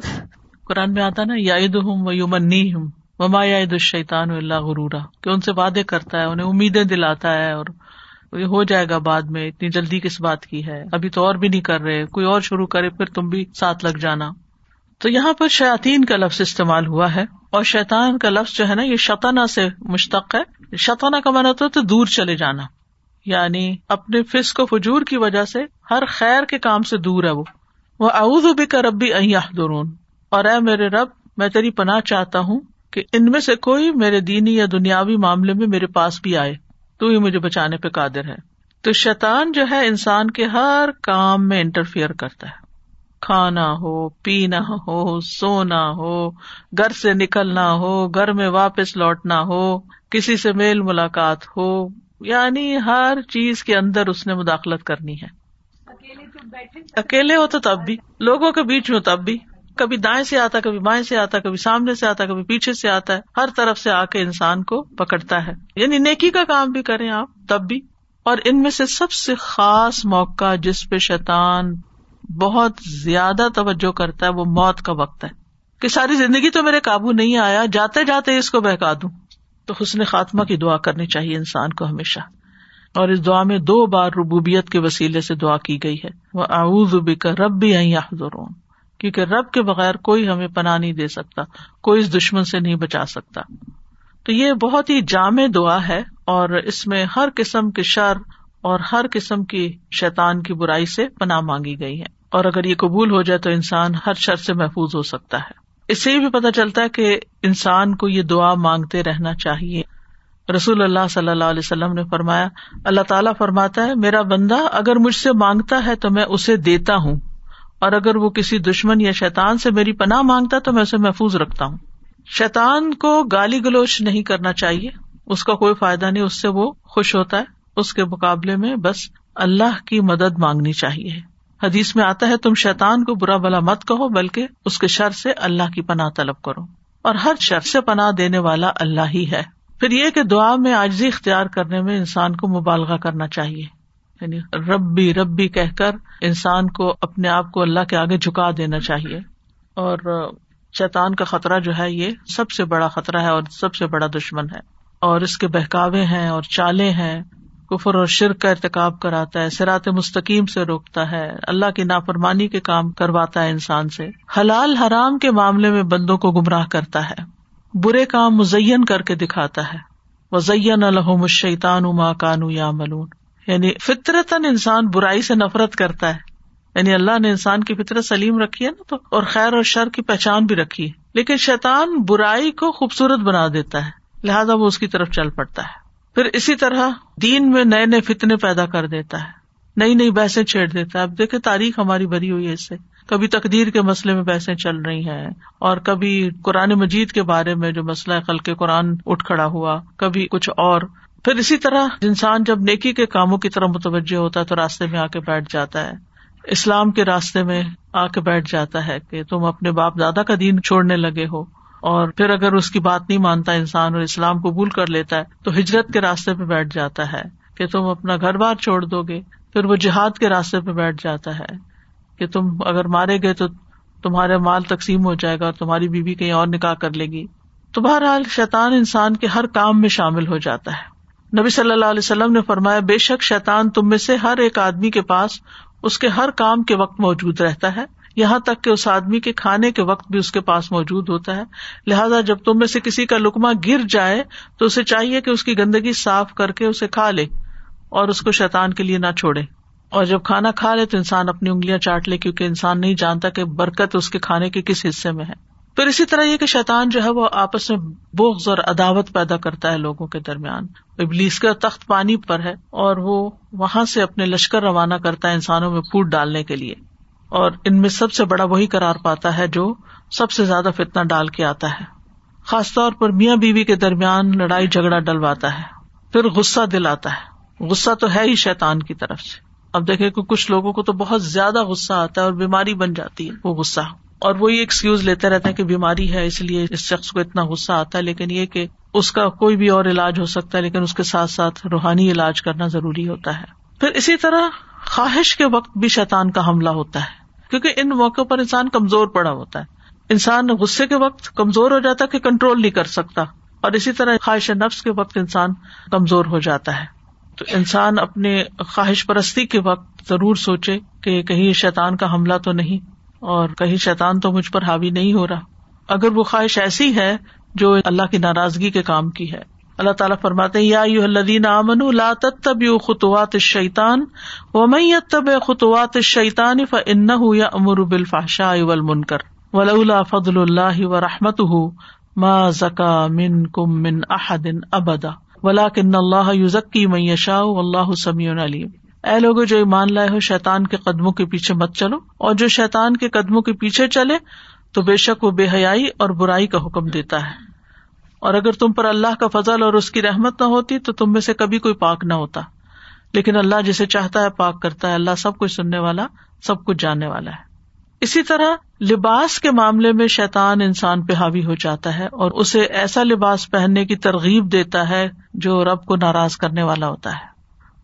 Speaker 1: قرآن میں آتا نا یاد ہوں و یومنی ہوں وما یاد الشیطان اللہ غرورا. کہ ان سے وعدے کرتا ہے، انہیں امیدیں دلاتا ہے اور یہ ہو جائے گا بعد میں، اتنی جلدی کس بات کی ہے؟ ابھی تو اور بھی نہیں کر رہے، کوئی اور شروع کرے، پھر تم بھی ساتھ لگ جانا۔ تو یہاں پر شیاتین کا لفظ استعمال ہوا ہے، اور شیطان کا لفظ جو ہے نا، یہ شتانہ سے مشتق ہے۔ شتانہ کا من ہوتا ہے تو دور چلے جانا۔ یعنی اپنے فسق و فجور کی وجہ سے ہر خیر کے کام سے دور ہے وہ۔ وہ اعوذ بھی کا ربی درون اور اے میرے رب، میں تیری پناہ چاہتا ہوں کہ ان میں سے کوئی میرے دینی یا دنیاوی معاملے میں میرے پاس بھی آئے۔ تو ہی مجھے بچانے پہ قادر ہے۔ تو شیطان جو ہے انسان کے ہر کام میں انٹرفیئر کرتا ہے۔ کھانا ہو پینا ہو سونا ہو گھر سے نکلنا ہو گھر میں واپس لوٹنا ہو کسی سے میل ملاقات ہو یعنی ہر چیز کے اندر اس نے مداخلت کرنی ہے۔ اکیلے ہو تو تب بھی لوگوں کے بیچ میں تب بھی۔ کبھی دائیں سے آتا کبھی بائیں سے آتا کبھی سامنے سے آتا کبھی پیچھے سے آتا ہے۔ ہر طرف سے آ کے انسان کو پکڑتا ہے۔ یعنی نیکی کا کام بھی کریں آپ، تب بھی۔ اور ان میں سے سب سے خاص موقع جس پہ شیطان بہت زیادہ توجہ کرتا ہے، وہ موت کا وقت ہے۔ کہ ساری زندگی تو میرے قابو نہیں آیا، جاتے جاتے اس کو بہکا دوں۔ تو حسن خاتمہ کی دعا کرنی چاہیے انسان کو ہمیشہ۔ اور اس دعا میں دو بار ربوبیت کے وسیلے سے دعا کی گئی ہے۔ وہ اعوذ بک رب بھی کیونکہ رب کے بغیر کوئی ہمیں پناہ نہیں دے سکتا، کوئی اس دشمن سے نہیں بچا سکتا۔ تو یہ بہت ہی جامع دعا ہے اور اس میں ہر قسم کے شر اور ہر قسم کی شیطان کی برائی سے پناہ مانگی گئی ہے۔ اور اگر یہ قبول ہو جائے تو انسان ہر شر سے محفوظ ہو سکتا ہے۔ اس سے یہ بھی پتا چلتا ہے کہ انسان کو یہ دعا مانگتے رہنا چاہیے۔ رسول اللہ صلی اللہ علیہ وسلم نے فرمایا، اللہ تعالیٰ فرماتا ہے، میرا بندہ اگر مجھ سے مانگتا ہے تو میں اسے دیتا ہوں۔ اور اگر وہ کسی دشمن یا شیتان سے میری پناہ مانگتا تو میں اسے محفوظ رکھتا ہوں۔ شیتان کو گالی گلوچ نہیں کرنا چاہیے۔ اس کا کوئی فائدہ نہیں، اس سے وہ خوش ہوتا ہے۔ اس کے مقابلے میں بس اللہ کی مدد مانگنی چاہیے۔ حدیث میں آتا ہے، تم شیتان کو برا بلا مت کہو، بلکہ اس کے شر سے اللہ کی پناہ طلب کرو۔ اور ہر شر سے پناہ دینے والا اللہ ہی ہے۔ پھر یہ کہ دعا میں آجزی اختیار کرنے میں انسان کو مبالغہ کرنا چاہیے۔ یعنی ربی ربی کہہ کر انسان کو اپنے آپ کو اللہ کے آگے جھکا دینا چاہیے۔ اور شیطان کا خطرہ جو ہے یہ سب سے بڑا خطرہ ہے اور سب سے بڑا دشمن ہے۔ اور اس کے بہکاوے ہیں اور چالے ہیں۔ کفر اور شرک کا ارتقاب کراتا ہے سرات مستقیم سے روکتا ہے۔ اللہ کی نافرمانی کے کام کرواتا ہے انسان سے۔ حلال حرام کے معاملے میں بندوں کو گمراہ کرتا ہے۔ برے کام مزین کر کے دکھاتا ہے۔ وزین الحم الشیطان اما کانو یا ملون یعنی فطرتن انسان برائی سے نفرت کرتا ہے۔ یعنی اللہ نے انسان کی فطرت سلیم رکھی ہے نا تو، اور خیر اور شر کی پہچان بھی رکھی ہے۔ لیکن شیطان برائی کو خوبصورت بنا دیتا ہے۔ لہٰذا وہ اس کی طرف چل پڑتا ہے۔ پھر اسی طرح دین میں نئے نئے فتنے پیدا کر دیتا ہے۔ نئی نئی بحثیں چھیڑ دیتا ہے۔ اب دیکھے تاریخ ہماری بری ہوئی ہے اس سے۔ کبھی تقدیر کے مسئلے میں بحثیں چل رہی ہیں، اور کبھی قرآن مجید کے بارے میں جو مسئلہ خل کے قرآن اٹھ کھڑا ہوا، کبھی کچھ اور۔ پھر اسی طرح انسان جب نیکی کے کاموں کی طرح متوجہ ہوتا ہے تو راستے میں آ کے بیٹھ جاتا ہے۔ اسلام کے راستے میں آ کے بیٹھ جاتا ہے کہ تم اپنے باپ دادا کا دین چھوڑنے لگے ہو۔ اور پھر اگر اس کی بات نہیں مانتا انسان اور اسلام قبول کر لیتا ہے تو ہجرت کے راستے پہ بیٹھ جاتا ہے کہ تم اپنا گھر بار چھوڑ دو گے۔ پھر وہ جہاد کے راستے پہ بیٹھ جاتا ہے کہ تم اگر مارے گئے تو تمہارا مال تقسیم ہو جائے گا اور تمہاری بیوی کہیں اور نکاح کر لے گی۔ تو بہرحال شیطان انسان کے ہر کام میں شامل ہو جاتا ہے۔ نبی صلی اللہ علیہ وسلم نے فرمایا، بے شک شیطان تم میں سے ہر ایک آدمی کے پاس اس کے ہر کام کے وقت موجود رہتا ہے۔ یہاں تک کہ اس آدمی کے کھانے کے وقت بھی اس کے پاس موجود ہوتا ہے۔ لہٰذا جب تم میں سے کسی کا لکما گر جائے، تو اسے چاہیے کہ اس کی گندگی صاف کر کے اسے کھا لے اور اس کو شیطان کے لیے نہ چھوڑے۔ اور جب کھانا کھا لے تو انسان اپنی انگلیاں چاٹ لے، کیونکہ انسان نہیں جانتا کہ برکت اس کے کھانے کے کس حصے میں ہے۔ پھر اسی طرح یہ کہ شیطان جو ہے وہ آپس میں بوغز اور عداوت پیدا کرتا ہے لوگوں کے درمیان۔ ابلیس کا تخت پانی پر ہے اور وہ وہاں سے اپنے لشکر روانہ کرتا ہے انسانوں میں پھوٹ ڈالنے کے لیے۔ اور ان میں سب سے بڑا وہی کرار پاتا ہے جو سب سے زیادہ فتنا ڈال کے آتا ہے۔ خاص طور پر میاں بیوی کے درمیان لڑائی جھگڑا ڈلواتا ہے۔ پھر غصہ دل آتا ہے۔ غصہ تو ہے ہی شیطان کی طرف سے۔ اب دیکھے کہ کچھ لوگوں کو تو بہت زیادہ غصہ آتا ہے اور بیماری بن جاتی ہے وہ غصہ۔ اور وہی ایکسکیوز لیتے رہتے ہیں کہ بیماری ہے، اس لیے اس شخص کو اتنا غصہ آتا ہے۔ لیکن یہ کہ اس کا کوئی بھی اور علاج ہو سکتا ہے، لیکن اس کے ساتھ ساتھ روحانی علاج کرنا ضروری ہوتا ہے۔ پھر اسی طرح خواہش کے وقت بھی شیطان کا حملہ ہوتا ہے۔ کیونکہ ان موقع پر انسان کمزور پڑا ہوتا ہے۔ انسان غصے کے وقت کمزور ہو جاتا ہے کہ کنٹرول نہیں کر سکتا۔ اور اسی طرح خواہش نفس کے وقت انسان کمزور ہو جاتا ہے۔ تو انسان اپنے خواہش پرستی کے وقت ضرور سوچے کہ کہیں شیطان کا حملہ تو نہیں۔ اور کہیں شیطان تو مجھ پر حاوی نہیں ہو رہا۔ اگر وہ خواہش ایسی ہے جو اللہ کی ناراضگی کے کام کی ہے۔ اللہ تعالیٰ فرماتے یا یو الدین امن لا تب یو خطوات شیطان و میں تب خطوات شیطان ف ان یا امر بالفاشا ول منکر ولا فضل اللہ و رحمت ہُ ما زکا من کم من احدن ابدا۔ ولا کن اللہ یوزکی میشا اللہ سمیع علیم۔ اے لوگ جو ایمان لائے ہو، شیطان کے قدموں کے پیچھے مت چلو، اور جو شیطان کے قدموں کے پیچھے چلے، تو بے شک وہ بے حیائی اور برائی کا حکم دیتا ہے۔ اور اگر تم پر اللہ کا فضل اور اس کی رحمت نہ ہوتی، تو تم میں سے کبھی کوئی پاک نہ ہوتا۔ لیکن اللہ جسے چاہتا ہے، پاک کرتا ہے۔ اللہ سب کچھ سننے والا، سب کچھ جاننے والا ہے۔ اسی طرح لباس کے معاملے میں شیطان انسان پہ حاوی ہو جاتا ہے، اور اسے ایسا لباس پہننے کی ترغیب دیتا ہے، جو رب کو ناراض کرنے والا ہوتا ہے۔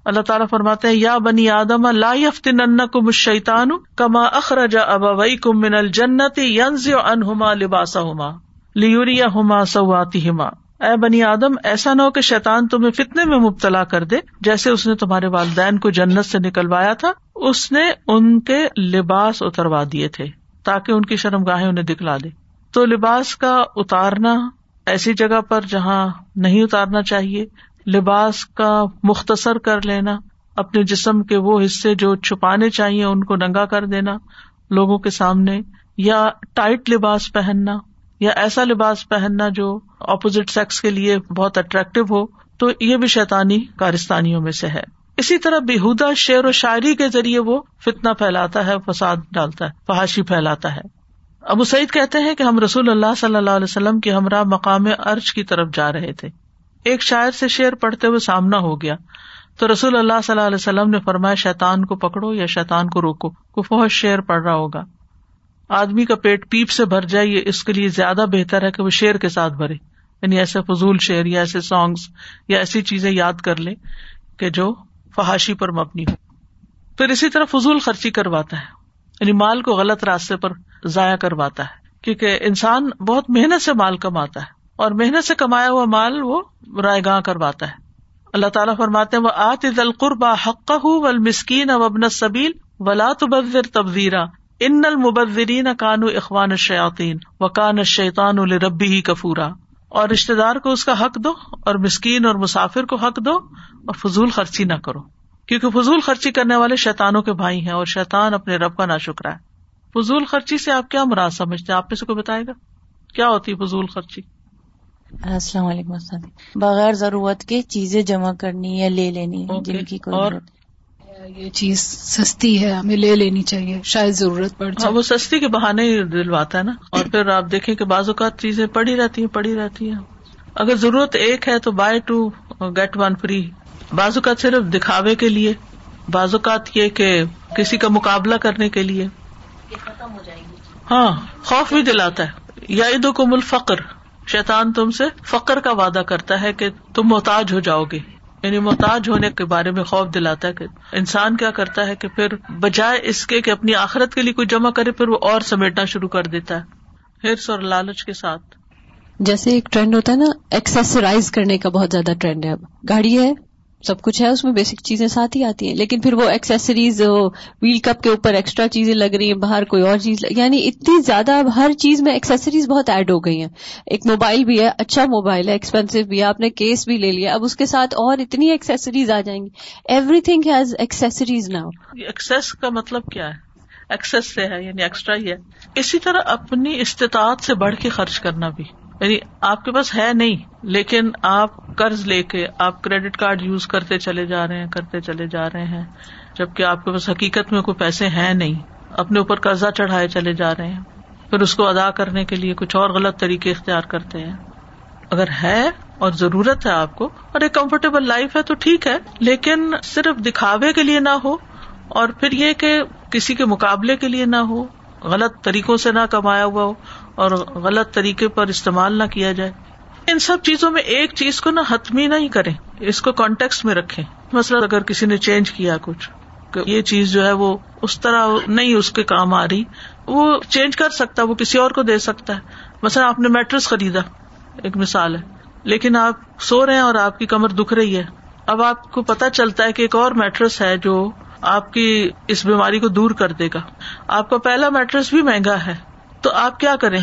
Speaker 1: اللہ تعالیٰ فرماتے ہیں، یا بنی آدم، لا ان کم شیتان کما اخرجا ابوئی کم من الجنت ینز انہما لباسا ہوما لیوریا ہوما سواتی ہما اے بنی آدم، ایسا نہ ہو کہ شیطان تمہیں فتنے میں مبتلا کر دے، جیسے اس نے تمہارے والدین کو جنت سے نکلوایا تھا، اس نے ان کے لباس اتروا دیے تھے تاکہ ان کی شرم گاہیں انہیں دکھلا دے۔ تو لباس کا اتارنا ایسی جگہ پر جہاں نہیں اتارنا چاہیے لباس کا مختصر کر لینا، اپنے جسم کے وہ حصے جو چھپانے چاہیے ان کو ننگا کر دینا، لوگوں کے سامنے، یا ٹائٹ لباس پہننا، یا ایسا لباس پہننا جو اپوزٹ سیکس کے لیے بہت اٹریکٹو ہو، تو یہ بھی شیطانی کارستانیوں میں سے ہے۔ اسی طرح بےحدا شعر و شاعری کے ذریعے وہ فتنا پھیلاتا ہے، فساد ڈالتا ہے، فحاشی پھیلاتا ہے۔ ابو سعید کہتے ہیں کہ ہم رسول اللہ صلی اللہ علیہ وسلم کے ہمراہ مقام ارج کی طرف جا رہے تھے۔ ایک شاعر سے شعر پڑھتے ہوئے سامنا ہو گیا۔ تو رسول اللہ صلی اللہ علیہ وسلم نے فرمایا شیتان کو پکڑو یا شیتان کو روکو کو بہت شعر پڑ رہا ہوگا۔ آدمی کا پیٹ پیپ سے بھر جائے، یہ اس کے لیے زیادہ بہتر ہے کہ وہ شعر کے ساتھ بھرے۔ یعنی ایسے فضول شعر یا ایسے سانگس یا ایسی چیزیں یاد کر لے کہ جو فحاشی پر مبنی ہو۔ پھر اسی طرح فضول خرچی کرواتا ہے۔ یعنی مال کو غلط راستے پر ضائع کرواتا ہے۔ کیونکہ انسان بہت محنت سے مال کماتا ہے۔ اور محنت سے کمایا ہوا مال وہ رائے گاہ کرواتا ہے۔ اللہ تعالیٰ فرماتے و آت القربا حق ول مسکین ابن صبیل ولا تبذر تبذیرا ان المبذرین کانو اخوان الشیاطین و کان الشیطان لربی ہی کفورا اور رشتے دار کو اس کا حق دو اور مسکین اور مسافر کو حق دو اور فضول خرچی نہ کرو۔ کیونکہ فضول خرچی کرنے والے شیتانوں کے بھائی ہیں اور شیتان اپنے رب کا نا شکرا ہے۔ فضول خرچی سے آپ کیا مراد سمجھتے آپ میں سے کوئی بتائے گا؟ کیا ہوتی ہے فضول خرچی؟
Speaker 4: السلام علیکم بغیر ضرورت کے چیزیں جمع کرنی یا لے لینی جن کی
Speaker 1: اور
Speaker 5: یہ چیز سستی ہے ہمیں لے لینی چاہیے شاید ضرورت پڑ
Speaker 1: ہاں
Speaker 5: جائے
Speaker 1: وہ سستی کے بہانے ہی دلواتا ہے نا۔ اور [coughs] پھر آپ دیکھیں کہ بعض اوقات چیزیں پڑی رہتی ہیں پڑی رہتی ہیں۔ اگر ضرورت ایک ہے تو buy two get one free بعض اوقات صرف دکھاوے کے لیے بعض اوقات یہ کہ کسی کا مقابلہ کرنے کے لیے۔ ہاں خوف بھی دلاتا ہے۔ یا عید کو مل فخر شیطان تم سے فقر کا وعدہ کرتا ہے کہ تم محتاج ہو جاؤ گے۔ یعنی محتاج ہونے کے بارے میں خوف دلاتا ہے کہ انسان کیا کرتا ہے کہ پھر بجائے اس کے کہ اپنی آخرت کے لیے کوئی جمع کرے، پھر وہ اور سمیٹنا شروع کر دیتا ہے۔ ہرس اور لالچ کے ساتھ۔
Speaker 4: جیسے ایک ٹرینڈ ہوتا ہے نا ایکسرسائز کرنے کا بہت زیادہ ٹرینڈ ہے اب۔ گاڑی ہے سب کچھ ہے، اس میں بیسک چیزیں ساتھ ہی آتی ہیں۔ لیکن پھر وہ ایکسیسریز ویل کپ کے اوپر ایکسٹرا چیزیں لگ رہی ہیں، باہر کوئی اور چیز یعنی اتنی زیادہ اب ہر چیز میں ایکسیسریز بہت ایڈ ہو گئی ہیں۔ ایک موبائل بھی ہے اچھا موبائل ہے ایکسپینسو بھی ہے، آپ نے کیس بھی لے لیا، اب اس کے ساتھ اور اتنی ایکسیسریز آ جائیں گی۔ Everything has accessories now
Speaker 1: access کا مطلب کیا ہے؟ ایکسس سے ہے یعنی ایکسٹرا ہی ہے۔ اسی طرح اپنی استطاعت سے بڑھ کے خرچ کرنا بھی۔ یعنی آپ کے پاس ہے نہیں، لیکن آپ قرض لے کے آپ کریڈٹ کارڈ یوز کرتے چلے جا رہے ہیں، کرتے چلے جا رہے ہیں، جبکہ آپ کے پاس حقیقت میں کوئی پیسے ہیں نہیں، اپنے اوپر قرضہ چڑھائے چلے جا رہے ہیں۔ پھر اس کو ادا کرنے کے لیے کچھ اور غلط طریقے اختیار کرتے ہیں۔ اگر ہے اور ضرورت ہے آپ کو، اور ایک کمفرٹیبل لائف ہے تو ٹھیک ہے، لیکن صرف دکھاوے کے لیے نہ ہو، اور پھر یہ کہ کسی کے مقابلے کے لیے نہ ہو، غلط طریقوں سے نہ کمایا ہوا ہو اور غلط طریقے پر استعمال نہ کیا جائے۔ ان سب چیزوں میں ایک چیز کو نا حتمی نہیں کرے اس کو کانٹیکس میں رکھے مثلاً اگر کسی نے چینج کیا کچھ، کہ یہ چیز جو ہے وہ اس طرح نہیں اس کے کام آ رہی، وہ چینج کر سکتا، وہ کسی اور کو دے سکتا ہے۔ مثلاً آپ نے میٹرس خریدا، ایک مثال ہے۔ لیکن آپ سو رہے ہیں اور آپ کی کمر دکھ رہی ہے۔ اب آپ کو پتا چلتا ہے کہ ایک اور میٹرس ہے جو آپ کی اس بیماری کو دور کر دے گا۔ آپ کا پہلا میٹرس بھی مہنگا ہے۔ تو آپ کیا کریں؟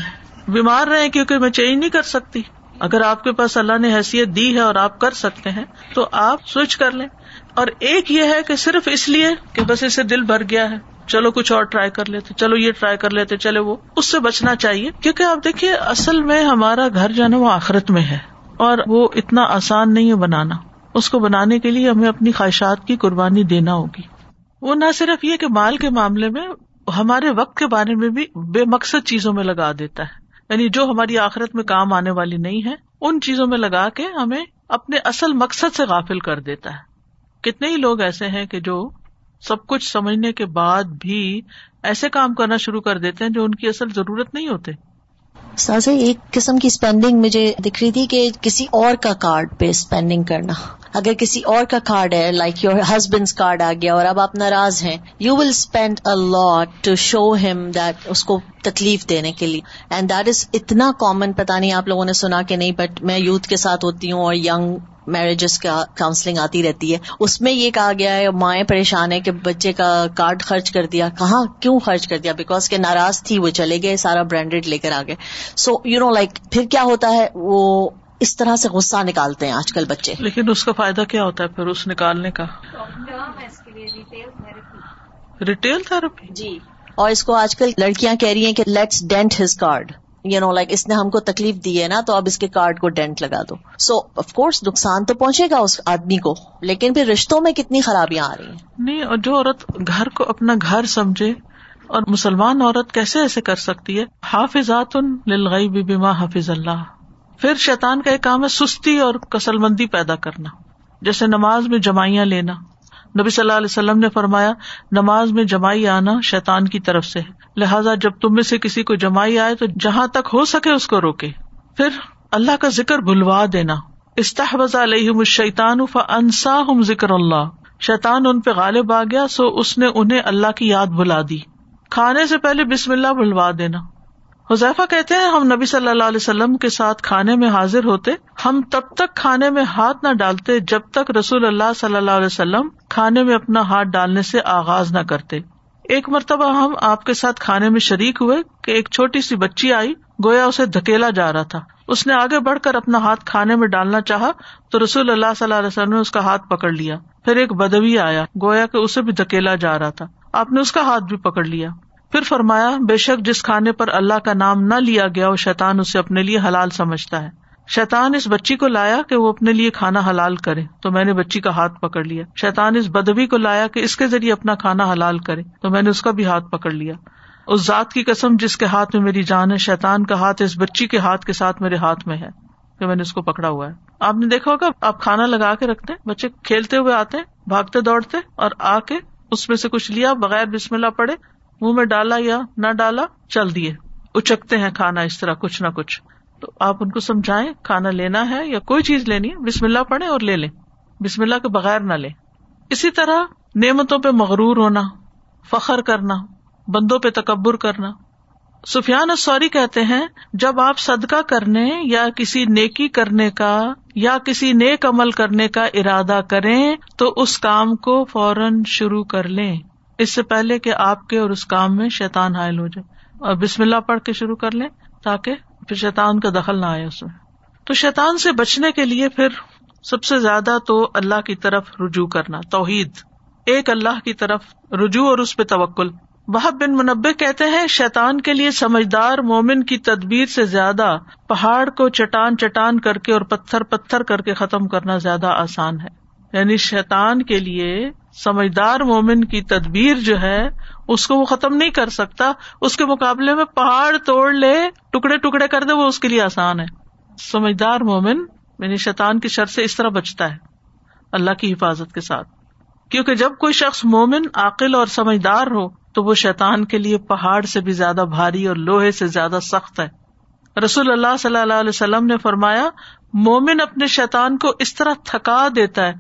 Speaker 1: بیمار رہے کیونکہ میں چینج نہیں کر سکتی۔ اگر آپ کے پاس اللہ نے حیثیت دی ہے اور آپ کر سکتے ہیں، تو آپ سوئچ کر لیں۔ اور ایک یہ ہے کہ صرف اس لیے کہ بس اسے دل بھر گیا ہے۔ چلو کچھ اور ٹرائی کر لیتے، چلو یہ ٹرائی کر لیتے، چلے وہ۔ اس سے بچنا چاہیے۔ کیونکہ آپ دیکھیے، اصل میں ہمارا گھر جو ہے نا، وہ آخرت میں ہے۔ اور وہ اتنا آسان نہیں ہے بنانا۔ اس کو بنانے کے لیے ہمیں اپنی خواہشات کی قربانی دینا ہوگی۔ وہ نہ صرف یہ کہ مال کے معاملے میں ہمارے وقت کے بارے میں بھی بے مقصد چیزوں میں لگا دیتا ہے۔ یعنی جو ہماری آخرت میں کام آنے والی نہیں ہے، ان چیزوں میں لگا کے ہمیں اپنے اصل مقصد سے غافل کر دیتا ہے۔ کتنے ہی لوگ ایسے ہیں کہ جو سب کچھ سمجھنے کے بعد بھی ایسے کام کرنا شروع کر دیتے ہیں جو ان کی اصل ضرورت نہیں ہوتے۔
Speaker 6: سازا ایک قسم کی اسپینڈنگ مجھے دکھ رہی تھی کہ کسی اور کا کارڈ پہ اسپینڈنگ کرنا۔ اگر کسی اور کا کارڈ ہے لائک یور ہسبینڈ کارڈ آ گیا اور اب آپ ناراض ہیں you will spend a lot to show him that اس کو تکلیف دینے کے لیے. اینڈ دیٹ از اتنا کامن پتا نہیں آپ لوگوں نے سنا کہ نہیں بٹ میں یوتھ کے ساتھ ہوتی ہوں اور یگ میرجز کا کاؤنسلنگ آتی رہتی ہے. اس میں یہ کہا گیا ہے، مائیں پریشان ہے کہ بچے کا کارڈ خرچ کر دیا. کہاں، کیوں خرچ کر دیا? بیکاز کہ ناراض تھی وہ چلے گئے، سارا برانڈیڈ لے کر آ گئے. سو یو نو لائک پھر کیا ہوتا ہے؟ وہ اس طرح سے غصہ نکالتے ہیں آج کل بچے۔
Speaker 1: لیکن اس کا فائدہ کیا ہوتا ہے پھر اس نکالنے کا؟ ریٹیل تھراپی
Speaker 6: جی۔ اور اس کو آج کل لڑکیاں کہہ رہی ہیں کہ let's dent his card you know like اس نے ہم کو تکلیف دی ہے نا تو اب اس کے کارڈ کو ڈینٹ لگا دو۔ سو آف کورس نقصان تو پہنچے گا اس آدمی کو لیکن پھر رشتوں میں کتنی خرابیاں آ رہی ہیں۔
Speaker 1: نہیں اور جو عورت گھر کو اپنا گھر سمجھے اور مسلمان عورت کیسے ایسے کر سکتی ہے؟ حافظات للغیب بما حافظ اللہ۔ پھر شیطان کا ایک کام ہے سستی اور کسل مندی پیدا کرنا، جیسے نماز میں جمائیاں لینا۔ نبی صلی اللہ علیہ وسلم نے فرمایا، نماز میں جمائی آنا شیطان کی طرف سے لہٰذا جب تم میں سے کسی کو جمائی آئے تو جہاں تک ہو سکے اس کو روکے۔ پھر اللہ کا ذکر بھلوا دینا۔ استحبز علیہ الشیطان فانسا ہم ذکر اللہ۔ شیطان ان پہ غالب آ گیا، سو اس نے انہیں اللہ کی یاد بلا دی۔ کھانے سے پہلے بسم اللہ بلوا دینا۔ حذیفہ کہتے ہیں، ہم نبی صلی اللہ علیہ وسلم کے ساتھ کھانے میں حاضر ہوتے، ہم تب تک کھانے میں ہاتھ نہ ڈالتے جب تک رسول اللہ صلی اللہ علیہ وسلم کھانے میں اپنا ہاتھ ڈالنے سے آغاز نہ کرتے۔ ایک مرتبہ ہم آپ کے ساتھ کھانے میں شریک ہوئے کہ ایک چھوٹی سی بچی آئی، گویا اسے دھکیلا جا رہا تھا۔ اس نے آگے بڑھ کر اپنا ہاتھ کھانے میں ڈالنا چاہا، تو رسول اللہ صلی اللہ علیہ وسلم نے اس کا ہاتھ پکڑ لیا۔ پھر ایک بدوی آیا، گویا کہ اسے بھی دھکیلا جا رہا تھا۔ آپ نے اس کا ہاتھ بھی پکڑ لیا۔ پھر فرمایا، بے شک جس کھانے پر اللہ کا نام نہ لیا گیا، وہ شیطان اسے اپنے لیے حلال سمجھتا ہے۔ شیطان اس بچی کو لایا کہ وہ اپنے لیے کھانا حلال کرے۔ تو میں نے بچی کا ہاتھ پکڑ لیا۔ شیطان اس بدبی کو لایا کہ اس کے ذریعے اپنا کھانا حلال کرے۔ تو میں نے اس کا بھی ہاتھ پکڑ لیا۔ اس ذات کی قسم جس کے ہاتھ میں میری جان ہے، شیطان کا ہاتھ اس بچی کے ہاتھ کے ساتھ میرے ہاتھ میں ہے کہ میں نے اس کو پکڑا ہوا ہے۔ آپ نے دیکھا ہوگا، آپ کھانا لگا کے رکھتے بچے کھیلتے ہوئے آتے بھاگتے دوڑتے اور آ کے اس میں سے کچھ لیا، بغیر بسم اللہ پڑے منہ میں ڈالا یا نہ ڈالا، چل دیے۔ اچکتے ہیں کھانا اس طرح، کچھ نہ کچھ۔ تو آپ ان کو سمجھائیں، کھانا لینا ہے یا کوئی چیز لینی ہے، بسم اللہ پڑھے اور لے لیں۔ بسم اللہ کے بغیر نہ لیں۔ اسی طرح نعمتوں پہ مغرور ہونا، فخر کرنا، بندوں پہ تکبر کرنا۔ سفیان سوری کہتے ہیں، جب آپ صدقہ کرنے یا کسی نیکی کرنے کا یا کسی نیک عمل کرنے کا ارادہ کریں، تو اس کام کو فوراً شروع کر لیں۔ اس سے پہلے کہ آپ کے اور اس کام میں شیتان حائل ہو جائے اور بسم اللہ پڑھ کے شروع کر لیں تاکہ پھر شیتان کا دخل نہ آئے اس میں۔ تو شیتان سے بچنے کے لیے پھر سب سے زیادہ تو اللہ کی طرف رجوع کرنا، توحید۔ ایک اللہ کی طرف رجوع اور اس پہ توکل۔ بہت بن منبع کہتے ہیں شیتان کے لیے سمجھدار مومن کی تدبیر سے زیادہ پہاڑ کو چٹان چٹان کر کے اور پتھر پتھر کر کے ختم کرنا زیادہ آسان ہے۔ یعنی شیتان کے لیے سمجھدار مومن کی تدبیر جو ہے، اس کو وہ ختم نہیں کر سکتا۔ اس کے مقابلے میں پہاڑ توڑ لے، ٹکڑے ٹکڑے کر دے، وہ اس کے لیے آسان ہے۔ سمجھدار مومن یعنی شیتان کی شر سے اس طرح بچتا ہے، اللہ کی حفاظت کے ساتھ۔ کیونکہ جب کوئی شخص مومن عقل اور سمجھدار ہو، تو وہ شیتان کے لیے پہاڑ سے بھی زیادہ بھاری اور لوہے سے زیادہ سخت ہے۔ رسول اللہ صلی اللہ علیہ وسلم نے فرمایا، مومن اپنے شیتان کو اس طرح تھکا دیتا ہے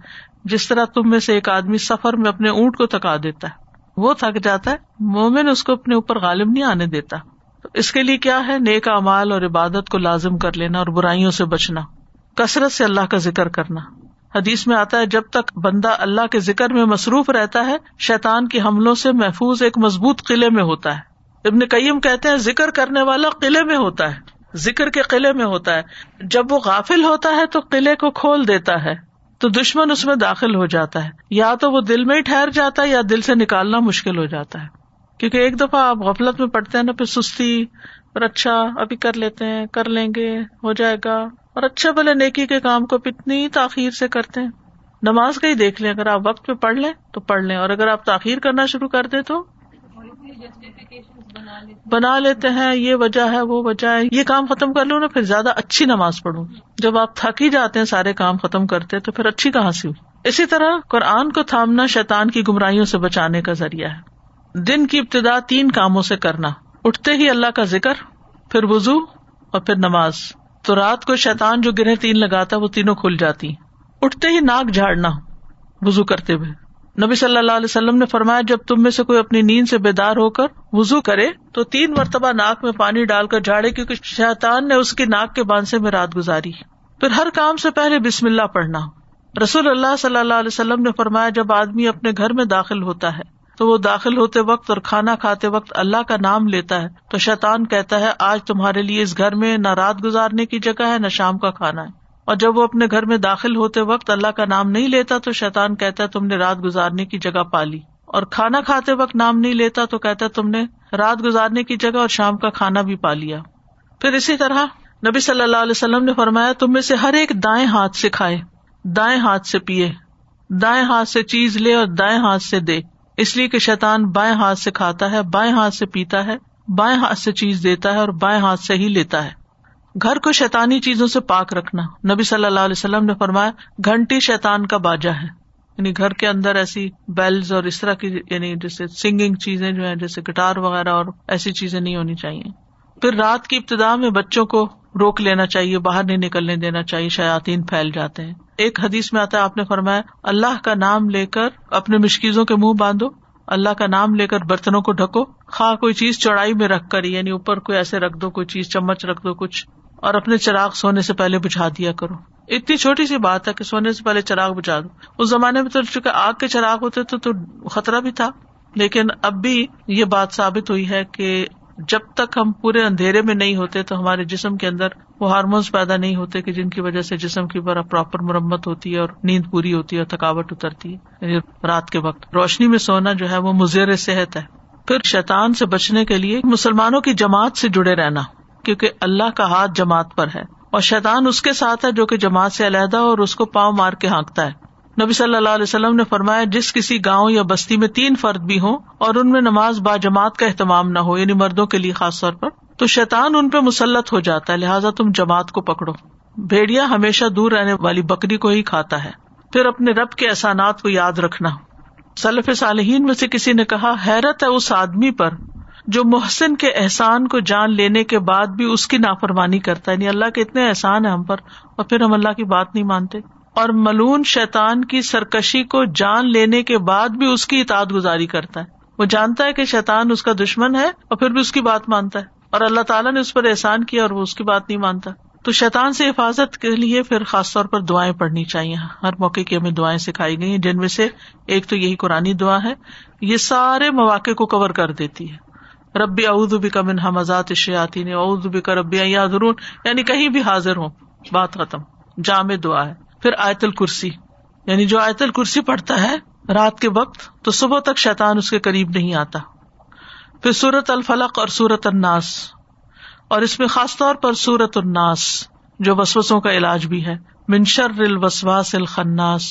Speaker 1: جس طرح تم میں سے ایک آدمی سفر میں اپنے اونٹ کو تھکا دیتا ہے، وہ تھک جاتا ہے، مومن اس کو اپنے اوپر غالب نہیں آنے دیتا۔ تو اس کے لیے کیا ہے؟ نیک امال اور عبادت کو لازم کر لینا اور برائیوں سے بچنا۔ کثرت سے اللہ کا ذکر کرنا۔ حدیث میں آتا ہے، جب تک بندہ اللہ کے ذکر میں مصروف رہتا ہے، شیطان کے حملوں سے محفوظ ایک مضبوط قلعے میں ہوتا ہے۔ ابن قیم کہتے ہیں، ذکر کرنے والا قلعے میں ہوتا ہے۔ ذکر کے قلعے میں ہوتا ہے۔ جب وہ غافل ہوتا ہے تو قلعے کو کھول دیتا ہے۔ تو دشمن اس میں داخل ہو جاتا ہے۔ یا تو وہ دل میں ہی ٹھہر جاتا ہے یا دل سے نکالنا مشکل ہو جاتا ہے۔ کیونکہ ایک دفعہ آپ غفلت میں پڑتے ہیں نا، پھر سستی اور اچھا ابھی کر لیتے ہیں، کر لیں گے، ہو جائے گا۔ اور اچھا بھلے نیکی کے کام کو اتنی تاخیر سے کرتے ہیں۔ نماز کا ہی دیکھ لیں، اگر آپ وقت پہ پڑھ لیں تو پڑھ لیں۔ اور اگر آپ تاخیر کرنا شروع کر دیں تو؟ بنا لیتے ہیں۔ یہ وجہ ہے، وہ وجہ ہے۔ یہ کام ختم کر لو نا، پھر زیادہ اچھی نماز پڑھوں جب آپ تھک ہی جاتے ہیں، سارے کام ختم کرتے، تو پھر اچھی کہاں سے اسی طرح قرآن کو تھامنا شیطان کی گمراہیوں سے بچانے کا ذریعہ ہے۔ دن کی ابتدا تین کاموں سے کرنا۔ اٹھتے ہی اللہ کا ذکر، پھر وزو اور پھر نماز۔ تو رات کو شیطان جو گرہ تین لگاتا، وہ تینوں کھل جاتی۔ اٹھتے ہی ناک جھاڑنا۔ وزو کرتے ہوئے۔ نبی صلی اللہ علیہ وسلم نے فرمایا، جب تم میں سے کوئی اپنی نیند سے بیدار ہو کر وزو کرے، تو تین مرتبہ ناک میں پانی ڈال کر جھاڑے، کیونکہ شیطان نے اس کی ناک کے بانسے میں رات گزاری۔ پھر ہر کام سے پہلے بسم اللہ پڑھنا۔ رسول اللہ صلی اللہ علیہ وسلم نے فرمایا، جب آدمی اپنے گھر میں داخل ہوتا ہے، تو وہ داخل ہوتے وقت اور کھانا کھاتے وقت اللہ کا نام لیتا ہے، تو شیطان کہتا ہے، آج تمہارے لیے اس گھر میں نہ رات گزارنے کی جگہ ہے، نہ شام کا کھانا ہے۔ اور جب وہ اپنے گھر میں داخل ہوتے وقت اللہ کا نام نہیں لیتا تو شیطان کہتا ہے تم نے رات گزارنے کی جگہ پالی اور کھانا کھاتے وقت نام نہیں لیتا تو کہتا ہے تم نے رات گزارنے کی جگہ اور شام کا کھانا بھی پا لیا۔ پھر اسی طرح نبی صلی اللہ علیہ وسلم نے فرمایا، تم میں سے ہر ایک دائیں ہاتھ سے کھائے، دائیں ہاتھ سے پیئے دائیں ہاتھ سے چیز لے اور دائیں ہاتھ سے دے۔ اس لیے کہ شیطان بائیں ہاتھ سے کھاتا ہے، بائیں ہاتھ سے پیتا ہے، بائیں ہاتھ سے چیز دیتا ہے اور بائیں ہاتھ سے ہی لیتا ہے۔ گھر کو شیتانی چیزوں سے پاک رکھنا۔ نبی صلی اللہ علیہ وسلم نے فرمایا، گھنٹی شیتان کا باجا ہے۔ یعنی گھر کے اندر ایسی بیلز اور اس طرح کی یعنی جیسے سنگنگ چیزیں جو ہے جیسے گٹار وغیرہ اور ایسی چیزیں نہیں ہونی چاہیے۔ پھر رات کی ابتدا میں بچوں کو روک لینا چاہیے، باہر نہیں نکلنے دینا چاہیے شیاتین پھیل جاتے ہیں۔ ایک حدیث میں آتا ہے، آپ نے فرمایا، اللہ کا نام لے کر اپنے مشکیزوں کے منہ باندھو، اللہ کا نام لے کر برتنوں کو ڈھکو، خواہ کوئی چیز چوڑائی میں رکھ کر یعنی اوپر کوئی ایسے رکھ دو، کوئی چیز چمچ رکھ دو، کچھ اور اپنے چراغ سونے سے پہلے بجھا دیا کرو۔ اتنی چھوٹی سی بات ہے کہ سونے سے پہلے چراغ بجھا دو۔ اس زمانے میں تو چونکہ آگ کے چراغ ہوتے تو خطرہ بھی تھا، لیکن اب بھی یہ بات ثابت ہوئی ہے کہ جب تک ہم پورے اندھیرے میں نہیں ہوتے تو ہمارے جسم کے اندر وہ ہارمونس پیدا نہیں ہوتے کہ جن کی وجہ سے جسم کی بڑا پراپر مرمت ہوتی ہے اور نیند پوری ہوتی ہے اور تھکاوٹ اترتی ہے۔ یعنی رات کے وقت روشنی میں سونا جو ہے وہ مزیر صحت ہے۔ پھر شیطان سے بچنے کے لیے مسلمانوں کی جماعت سے جڑے رہنا۔ کیونکہ اللہ کا ہاتھ جماعت پر ہے اور شیطان اس کے ساتھ ہے جو کہ جماعت سے علیحدہ اور اس کو پاؤں مار کے ہانکتا ہے۔ نبی صلی اللہ علیہ وسلم نے فرمایا، جس کسی گاؤں یا بستی میں تین فرد بھی ہوں اور ان میں نماز با جماعت کا اہتمام نہ ہو یعنی مردوں کے لیے خاص طور پر، تو شیطان ان پہ مسلط ہو جاتا ہے، لہٰذا تم جماعت کو پکڑو۔ بھیڑیا ہمیشہ دور رہنے والی بکری کو ہی کھاتا ہے۔ پھر اپنے رب کے احسانات کو یاد رکھنا۔ سلف صالحین میں سے کسی نے کہا، حیرت ہے اس آدمی پر جو محسن کے احسان کو جان لینے کے بعد بھی اس کی نافرمانی کرتا ہے۔ یعنی اللہ کے اتنے احسان ہے ہم پر، اور پھر ہم اللہ کی بات نہیں مانتے۔ اور ملون شیطان کی سرکشی کو جان لینے کے بعد بھی اس کی اطاعت گزاری کرتا ہے۔ وہ جانتا ہے کہ شیطان اس کا دشمن ہے اور پھر بھی اس کی بات مانتا ہے۔ اور اللہ تعالیٰ نے اس پر احسان کیا اور وہ اس کی بات نہیں مانتا۔ تو شیطان سے حفاظت کے لیے پھر خاص طور پر دعائیں پڑھنی چاہیے۔ ہر موقع کی ہمیں دعائیں سکھائی گئی ہیں، جن میں سے ایک تو یہی قرآن دعا ہے، یہ سارے مواقع کو کور کر دیتی ہے۔ ربی اعود کا من حمزات شیاتی نے اعود بھی کا ربی یعنی کہیں بھی حاضر ہوں، بات ختم، جامع دعا ہے۔ پھر آیت الکرسی یعنی جو آیت الکرسی پڑھتا ہے رات کے وقت، تو صبح تک شیطان اس کے قریب نہیں آتا۔ پھر سورت الفلق اور سورت الناس، اور اس میں خاص طور پر سورت الناس، جو وسوسوں کا علاج بھی ہے۔ منشر الوسواس الخناس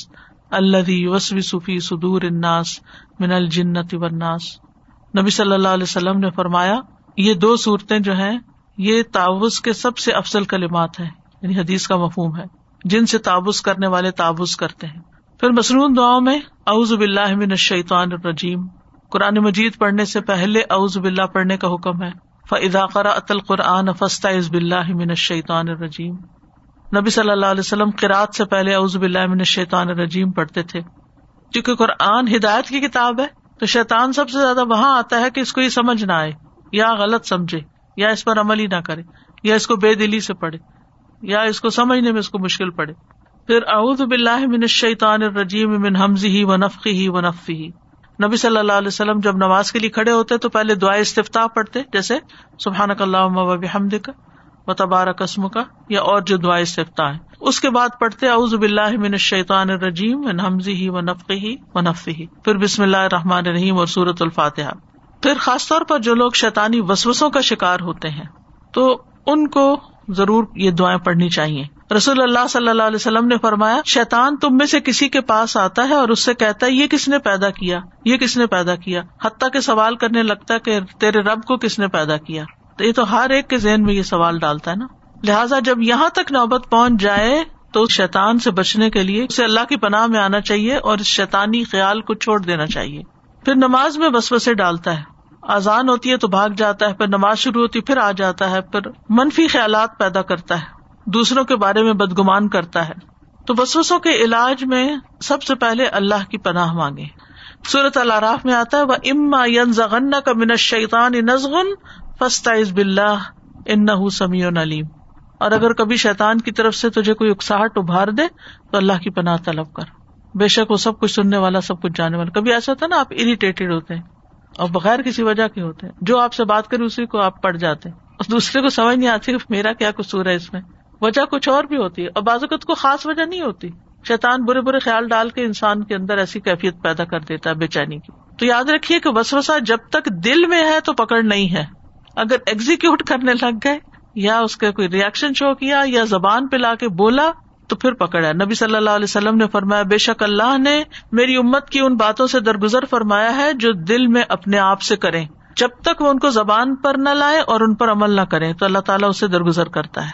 Speaker 1: اللہ وسوی صفی سدور اناس من الجنت ورناس نبی صلی اللہ علیہ وسلم نے فرمایا، یہ دو صورتیں جو ہیں، یہ تعوض کے سب سے افضل کلمات ہیں یعنی حدیث کا مفہوم ہے، جن سے تابوز کرنے والے تابوز کرتے ہیں۔ پھر مصنون دعاؤں میں، اعوذ باللہ من الشیطان الرجیم۔ قرآن مجید پڑھنے سے پہلے اعوذ باللہ پڑھنے کا حکم ہے۔ فضا قرأت القرآن فاستعذ باللہ من الشیطان الرجیم نبی صلی اللہ علیہ وسلم قرات سے پہلے اعوذ باللہ من الشیطان الرجیم پڑھتے تھے۔ کیونکہ قرآن ہدایت کی کتاب ہے تو شیطان سب سے زیادہ وہاں آتا ہے کہ اس کو یہ سمجھ نہ آئے، یا غلط سمجھے، یا اس پر عمل ہی نہ کرے، یا اس کو بے دلی سے پڑھے، یا اس کو سمجھنے میں اس کو مشکل پڑے پھر اعوذ باللہ من الشیطان الرجیم من حمزه و نفخه و نفثه نبی صلی اللہ علیہ وسلم جب نماز کے لیے کھڑے ہوتے تو پہلے دعا استفتاح پڑھتے، جیسے سبحانک اللہم و بحمدک۔ و تبارک اسم کا یا اور جو دعا استفتاح ہے۔ اس کے بعد پڑھتے اعوذ باللہ من الشیطان الرجیم من حمزه و نفخه و نفثه پھر بسم اللہ الرحمن الرحیم اور سورۃ الفاتحہ۔ پھر خاص طور پر جو لوگ شیطانی وسوسوں کا شکار ہوتے ہیں، تو ان کو ضرور یہ دعائیں پڑھنی چاہیے۔ رسول اللہ صلی اللہ علیہ وسلم نے فرمایا، شیطان تم میں سے کسی کے پاس آتا ہے اور اس سے کہتا ہے، یہ کس نے پیدا کیا؟ یہ کس نے پیدا کیا؟ حتیٰ کے سوال کرنے لگتا ہے کہ تیرے رب کو کس نے پیدا کیا؟ تو یہ تو ہر ایک کے ذہن میں یہ سوال ڈالتا ہے نا۔ لہٰذا جب یہاں تک نوبت پہنچ جائے تو شیطان سے بچنے کے لیے اسے اللہ کی پناہ میں آنا چاہیے اور اس شیطانی خیال کو چھوڑ دینا چاہیے۔ پھر نماز میں بس بسے ڈالتا ہے۔ آزان ہوتی ہے تو بھاگ جاتا ہے، پھر نماز شروع ہوتی پھر آ جاتا ہے، پھر منفی خیالات پیدا کرتا ہے۔ دوسروں کے بارے میں بدگمان کرتا ہے۔ تو بسوسوں کے علاج میں سب سے پہلے اللہ کی پناہ مانگے صورت العراف میں آتا ہے وہ اما ین کا من شیطان نزغن فستا بلّہ ان سمیع نلیم اور اگر کبھی شیطان کی طرف سے تجھے کوئی اکساہٹ ابھار دے، تو اللہ کی پناہ طلب کر۔ بے شک وہ سب کچھ سننے والا، سب کچھ جانے والا۔ کبھی ایسا ہوتا ہے نا، آپ اریٹیٹڈ ہوتے ہیں۔ اور بغیر کسی وجہ کے ہوتے ہیں۔ جو آپ سے بات کرے، اسی کو آپ پڑھ جاتے ہیں۔ اور دوسرے کو سمجھ نہیں آتی کہ میرا کیا قصور ہے اس میں۔ وجہ کچھ اور بھی ہوتی ہے۔ اور بازوقت کو خاص وجہ نہیں ہوتی۔ شیطان برے برے خیال ڈال کے انسان کے اندر ایسی کیفیت پیدا کر دیتا ہے بے چینی کی۔ تو یاد رکھیے کہ وسوسہ جب تک دل میں ہے تو پکڑ نہیں ہے۔ اگر ایگزیکیوٹ کرنے لگ گئے، یا اس کا کوئی ریئیکشن شو کیا، یا زبان پہ لا کے بولا، تو پھر پکڑا۔ نبی صلی اللہ علیہ وسلم نے فرمایا، بے شک اللہ نے میری امت کی ان باتوں سے درگزر فرمایا ہے جو دل میں اپنے آپ سے کریں۔ جب تک وہ ان کو زبان پر نہ لائے اور ان پر عمل نہ کرے تو اللہ تعالیٰ اسے درگزر کرتا ہے۔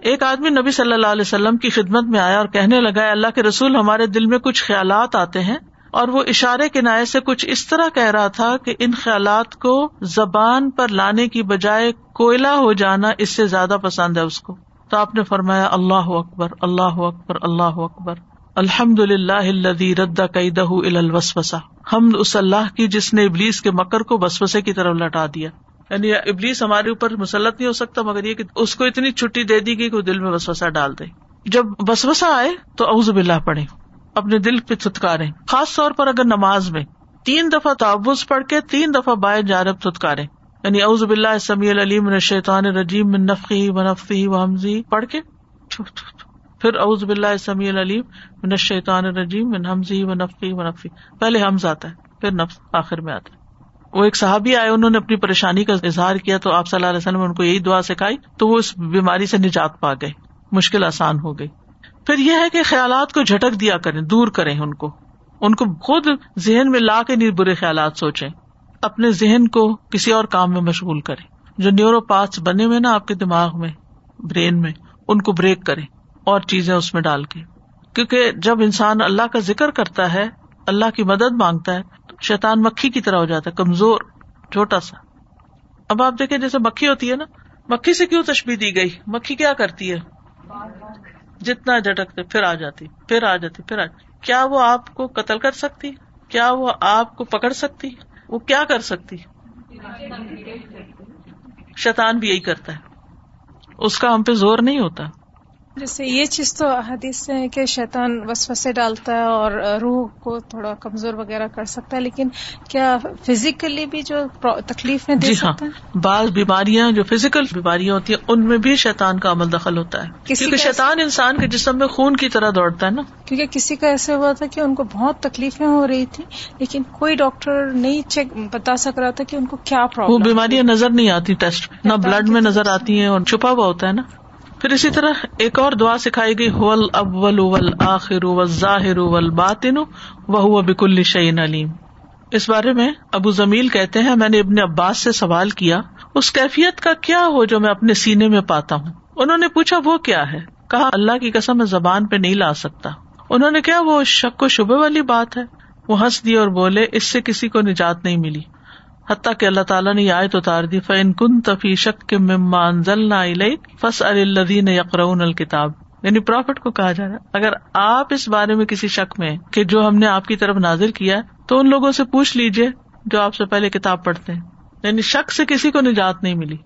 Speaker 1: ایک آدمی نبی صلی اللہ علیہ وسلم کی خدمت میں آیا اور کہنے لگا اللہ کے رسول، ہمارے دل میں کچھ خیالات آتے ہیں۔ اور وہ اشارے کے نائے سے کچھ اس طرح کہہ رہا تھا کہ ان خیالات کو زبان پر لانے کی بجائے کوئلہ ہو جانا اس سے زیادہ پسند ہے اس کو۔ تو آپ نے فرمایا، اللہ اکبر اللہ اکبر اللہ اکبر۔ الحمد للہ ردا قیدہ الوسوسا ہم اس اللہ کی جس نے ابلیس کے مکر کو وسوسے کی طرف لٹا دیا۔ یعنی ابلیس ہمارے اوپر مسلط نہیں ہو سکتا، مگر یہ کہ اس کو اتنی چھٹی دے دی گئی کہ وہ دل میں وسوسا ڈال دے۔ جب وسوسا آئے تو اوز بلّہ پڑھے اپنے دل پہ تھتکارے خاص طور پر اگر نماز میں تین دفعہ تعوض پڑھ کے تین دفعہ بائیں جانب تھتکارے یعنی اوز بلّہ سمی العلیم شیطان رجیم من نفقی و نفقی و حمزی پڑھ کے۔ پھر اوز بلّہ سمی العلیم من شیطان رجیم من حمزی و نفقی و نفقی پہلے حمز آتا ہے، پھر نفس آخر میں آتا ہے۔ وہ ایک صحابی آئے، انہوں نے اپنی پریشانی کا اظہار کیا تو آپ صلی اللہ علیہ وسلم نے ان کو یہی دعا سکھائی تو وہ اس بیماری سے نجات پا گئے، مشکل آسان ہو گئی۔ پھر یہ ہے کہ خیالات کو جھٹک دیا کریں، دور کریں ان کو۔ ان کو خود ذہن میں لا کے نہیں برے خیالات سوچیں۔ اپنے ذہن کو کسی اور کام میں مشغول کریں۔ جو نیورو پارٹس بنے ہوئے نا آپ کے دماغ میں، برین میں، ان کو بریک کریں، اور چیزیں اس میں ڈال کے۔ کیونکہ جب انسان اللہ کا ذکر کرتا ہے، اللہ کی مدد مانگتا ہے شیتان مکھی کی طرح ہو جاتا ہے، کمزور، چھوٹا سا۔ اب آپ دیکھیں جیسے مکھی ہوتی ہے نا، مکھی سے کیوں تشبیح دی گئی؟ مکھی کیا کرتی ہے؟ جتنا جٹکتے پھر آ جاتی، پھر آ جاتی، پھر آ جاتی۔ کیا وہ آپ کو قتل کر سکتی؟ کیا وہ آپ کو پکڑ سکتی؟ وہ کیا کر سکتی؟ شیتان بھی یہی کرتا ہے۔ اس کا ہم پہ زور نہیں ہوتا۔
Speaker 5: جیسے یہ چیز تو حدیث سے ہے کہ شیطان وسوسے ڈالتا ہے اور روح کو تھوڑا کمزور وغیرہ کر سکتا ہے لیکن کیا فزیکلی بھی جو تکلیف میں دے جی ہاں
Speaker 1: بعض بیماریاں جو فزیکل بیماریاں ہوتی ہیں ان میں بھی شیطان کا عمل دخل ہوتا ہے۔ کیونکہ شیطان انسان کے جسم میں خون کی طرح دوڑتا ہے نا۔
Speaker 5: کیونکہ کسی کا ایسا ہوا تھا کہ ان کو بہت تکلیفیں ہو رہی تھی لیکن کوئی ڈاکٹر نہیں چیک بتا سک رہا تھا کہ ان کو کیا پرابلم
Speaker 1: وہ بیماریاں نظر نہیں آتی ٹیسٹ نہ بلڈ میں نظر آتی ہیں اور چھپا ہوا ہوتا ہے نا۔ پھر اسی طرح ایک اور دعا سکھائی گئی ہول اول اول آخر و ظاہر اول باطن وہ بک الشعین علیم اس بارے میں ابو زمیل کہتے ہیں، میں نے ابن عباس سے سوال کیا، اس کیفیت کا کیا ہو جو میں اپنے سینے میں پاتا ہوں؟ انہوں نے پوچھا، وہ کیا ہے؟ کہا، اللہ کی قسم، میں زبان پہ نہیں لا سکتا۔ انہوں نے کیا وہ شک و شبے والی بات ہے۔ وہ ہنس دی اور بولے، اس سے کسی کو نجات نہیں ملی۔ حتیٰ کہ اللہ تعالیٰ نے آئے تو اتار دی فن کن تفی شک کے ممان فس الدین یقرون الکتاب یعنی پروفٹ کو کہا جا رہا ہے۔ اگر آپ اس بارے میں کسی شک میں کہ جو ہم نے آپ کی طرف نازر کیا تو ان لوگوں سے پوچھ لیجیے جو آپ سے پہلے کتاب پڑھتے ہیں۔ یعنی شک سے کسی کو نجات نہیں ملی۔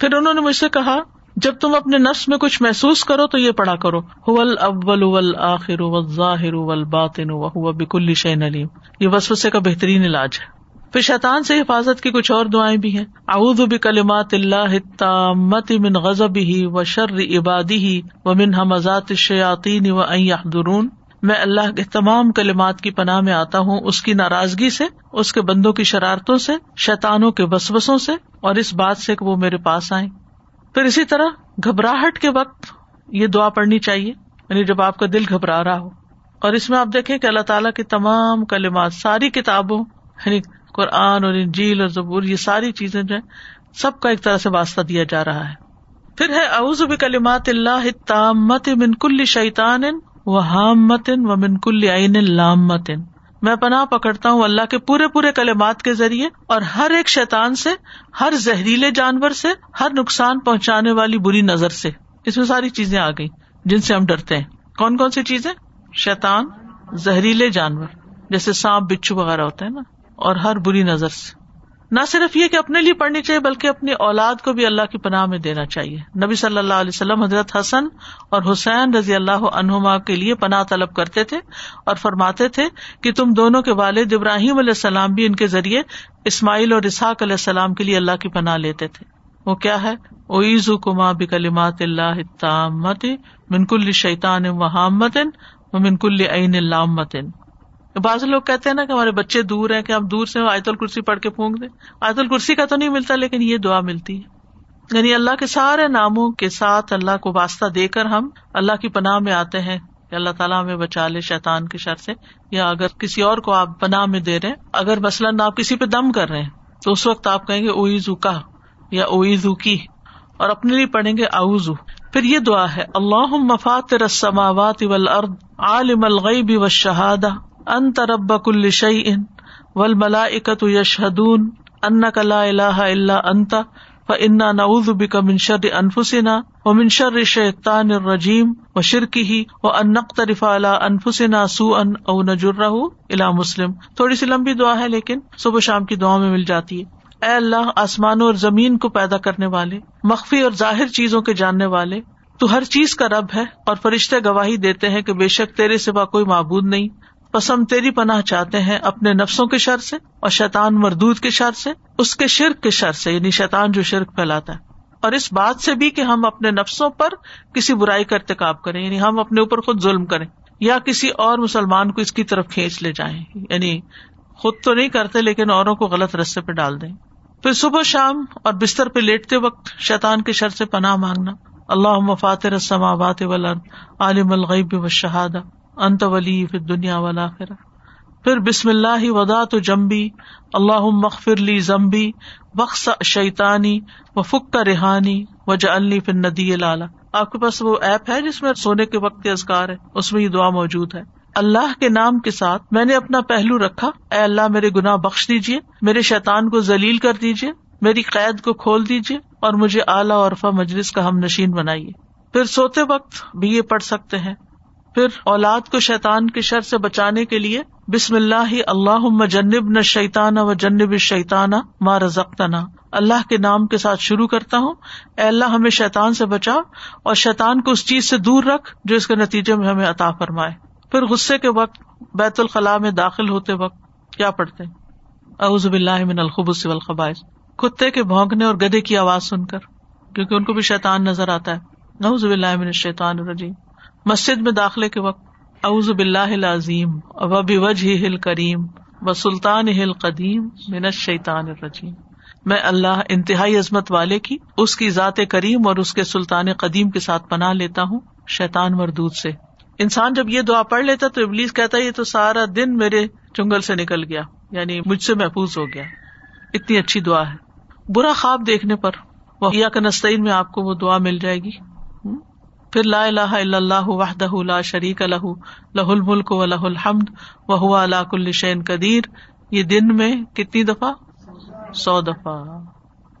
Speaker 1: پھر انہوں نے مجھ سے کہا، جب تم اپنے نفس میں کچھ محسوس کرو تو یہ پڑھا کرو۔ اول اول آخر ظاہر باطن بک الشین علیم۔ یہ وسوسے کا بہترین علاج ہے۔ پھر شیطان سے حفاظت کی کچھ اور دعائیں بھی ہیں۔ اعوذ بکلمات اللہ التامت من غضب ہی و شر عبادی و من حمزات الشیاطین و ان یحضرون۔ میں اللہ کے تمام کلمات کی پناہ میں آتا ہوں، اس کی ناراضگی سے، اس کے بندوں کی شرارتوں سے، شیطانوں کے بسبسوں سے، اور اس بات سے کہ وہ میرے پاس آئیں۔ پھر اسی طرح گھبراہٹ کے وقت یہ دعا پڑنی چاہیے یعنی جب آپ کا دل گھبرا رہا ہو۔ اور اس میں آپ دیکھیں کہ اللہ تعالیٰ کی تمام کلمات، ساری کتابوں یعنی قرآن اور انجیل اور زبور، یہ ساری چیزیں جو سب کا ایک طرح سے واسطہ دیا جا رہا ہے۔ پھر ہے، اعوذ بکلمات اللہ تامت من کل شیطان و حامت و من کل عین لامت۔ میں پناہ پکڑتا ہوں اللہ کے پورے پورے کلمات کے ذریعے اور ہر ایک شیطان سے، ہر زہریلے جانور سے، ہر نقصان پہنچانے والی بری نظر سے۔ اس میں ساری چیزیں آ گئی جن سے ہم ڈرتے ہیں۔ کون کون سی چیزیں؟ شیطان، زہریلے جانور، جیسے سانپ، بچھو وغیرہ ہوتے ہیں نا۔ اور ہر بری نظر سے۔ نہ صرف یہ کہ اپنے لیے پڑھنی چاہیے، بلکہ اپنی اولاد کو بھی اللہ کی پناہ میں دینا چاہیے۔ نبی صلی اللہ علیہ وسلم حضرت حسن اور حسین رضی اللہ عنہما کے لیے پناہ طلب کرتے تھے اور فرماتے تھے کہ تم دونوں کے والد ابراہیم علیہ السلام بھی ان کے ذریعے اسماعیل اور اسحاق علیہ السلام کے لیے اللہ کی پناہ لیتے تھے۔ وہ کیا ہے؟ اویز کما بکلمات اللہ تامت منکل شیطان وحامت و منکل عین اللہ متن بعض لوگ کہتے ہیں نا کہ ہمارے بچے دور ہیں کہ ہم دور سے آیت الکرسی پڑھ کے پھونک دیں۔ آیت الکرسی کا تو نہیں ملتا، لیکن یہ دعا ملتی ہے۔ یعنی اللہ کے سارے ناموں کے ساتھ اللہ کو واسطہ دے کر ہم اللہ کی پناہ میں آتے ہیں کہ اللہ تعالیٰ ہمیں بچا لے شیطان کے شر سے۔ یا اگر کسی اور کو آپ پناہ میں دے رہے اگر مثلاً آپ کسی پہ دم کر رہے ہیں، تو اس وقت آپ کہیں گے اویزو کا یا اویزو کی۔ اور اپنے لیے پڑھیں گے اوزو پھر یہ دعا ہے اللہ مفات رسماوات والارض، عالم الغیب والشہادہ۔ انت رب کل شیء والملائکۃ یشہدون انک لا الہ الا انت، فانا نعوذ بک من شر انفسنا ومن شر الشیطان الرجیم وشرکہ، وان نقترف علی انفسنا سوءا او نجرہ الی مسلم۔ تھوڑی سی لمبی دعا ہے لیکن صبح شام کی دعا میں مل جاتی ہے۔ اے اللہ، آسمانوں اور زمین کو پیدا کرنے والے، مخفی اور ظاہر چیزوں کے جاننے والے، تو ہر چیز کا رب ہے اور فرشتے گواہی دیتے ہیں کہ بے شک تیرے سوا کوئی معبود نہیں۔ بس ہم تیری پناہ چاہتے ہیں اپنے نفسوں کے شر سے اور شیطان مردود کے شر سے، اس کے شرک کے شر سے یعنی شیطان جو شرک پھیلاتا ہے۔ اور اس بات سے بھی کہ ہم اپنے نفسوں پر کسی برائی کا ارتقاب کریں یعنی ہم اپنے اوپر خود ظلم کریں یا کسی اور مسلمان کو اس کی طرف کھینچ لے جائیں۔ یعنی خود تو نہیں کرتے لیکن اوروں کو غلط رستے پہ ڈال دیں۔ پھر صبح شام اور بستر پہ لیٹتے وقت شیطان کے شر سے پناہ مانگنا۔ اللہ مفاتر السماوات والارض، عالم الغیب والشہادہ۔ انت ولی فی دنیا والا پھر بسم اللہ ودا تو جمبی اللہ مغفر لی زمبی بخش شیطانی و فک کا ریحانی و جلی فن ندی لالا۔ آپ کے پاس وہ ایپ ہے جس میں سونے کے وقت کے ازکار ہے، اس میں یہ دعا موجود ہے۔ اللہ کے نام کے ساتھ میں نے اپنا پہلو رکھا، اے اللہ میرے گناہ بخش دیجیے میرے شیطان کو ذلیل کر دیجیے میری قید کو کھول دیجیے اور مجھے اعلیٰ عرفہ مجلس کا ہم نشین بنائیے۔ پھر سوتے وقت بھی یہ پڑھ سکتے ہیں پھر اولاد کو شیطان کے شر سے بچانے کے لیے بسم اللہ اللہ جنب نہ شیطانہ و جنب شیطانہ ماں رزقتنا۔ اللہ کے نام کے ساتھ شروع کرتا ہوں۔ اے اللہ، ہمیں شیطان سے بچا اور شیطان کو اس چیز سے دور رکھ جو اس کے نتیجے میں ہمیں عطا فرمائے۔ پھر غصے کے وقت بیت الخلاء میں داخل ہوتے وقت کیا پڑھتے اعوذ باللہ من الخبث والخبائث۔ کتے کے بھونکنے اور گدے کی آواز سن کر، کیونکہ ان کو بھی شیطان نظر آتا ہے۔ اعوذ باللہ من الشیطان الرجیم۔ مسجد میں داخلے کے وقت، اعوذ باللہ العظیم و بوجہ الکریم و سلطان ہل قدیم من الشیطان الرجیم۔ میں اللہ انتہائی عظمت والے کی، اس کی ذات کریم اور اس کے سلطان قدیم کے ساتھ پناہ لیتا ہوں، شیطان مردود سے۔ انسان جب یہ دعا پڑھ لیتا تو ابلیس کہتا یہ تو سارا دن میرے چنگل سے نکل گیا یعنی مجھ سے محفوظ ہو گیا۔ اتنی اچھی دعا ہے۔ برا خواب دیکھنے پر وہ کنستین میں آپ کو وہ دعا مل جائے گی۔ پھر لا الہ الا اللہ وحدہ لا شریک لہ لہ الملک و لہ الحمد وہ اللہ کل شین قدیر۔ یہ دن میں کتنی دفعہ؟ سو دفعہ۔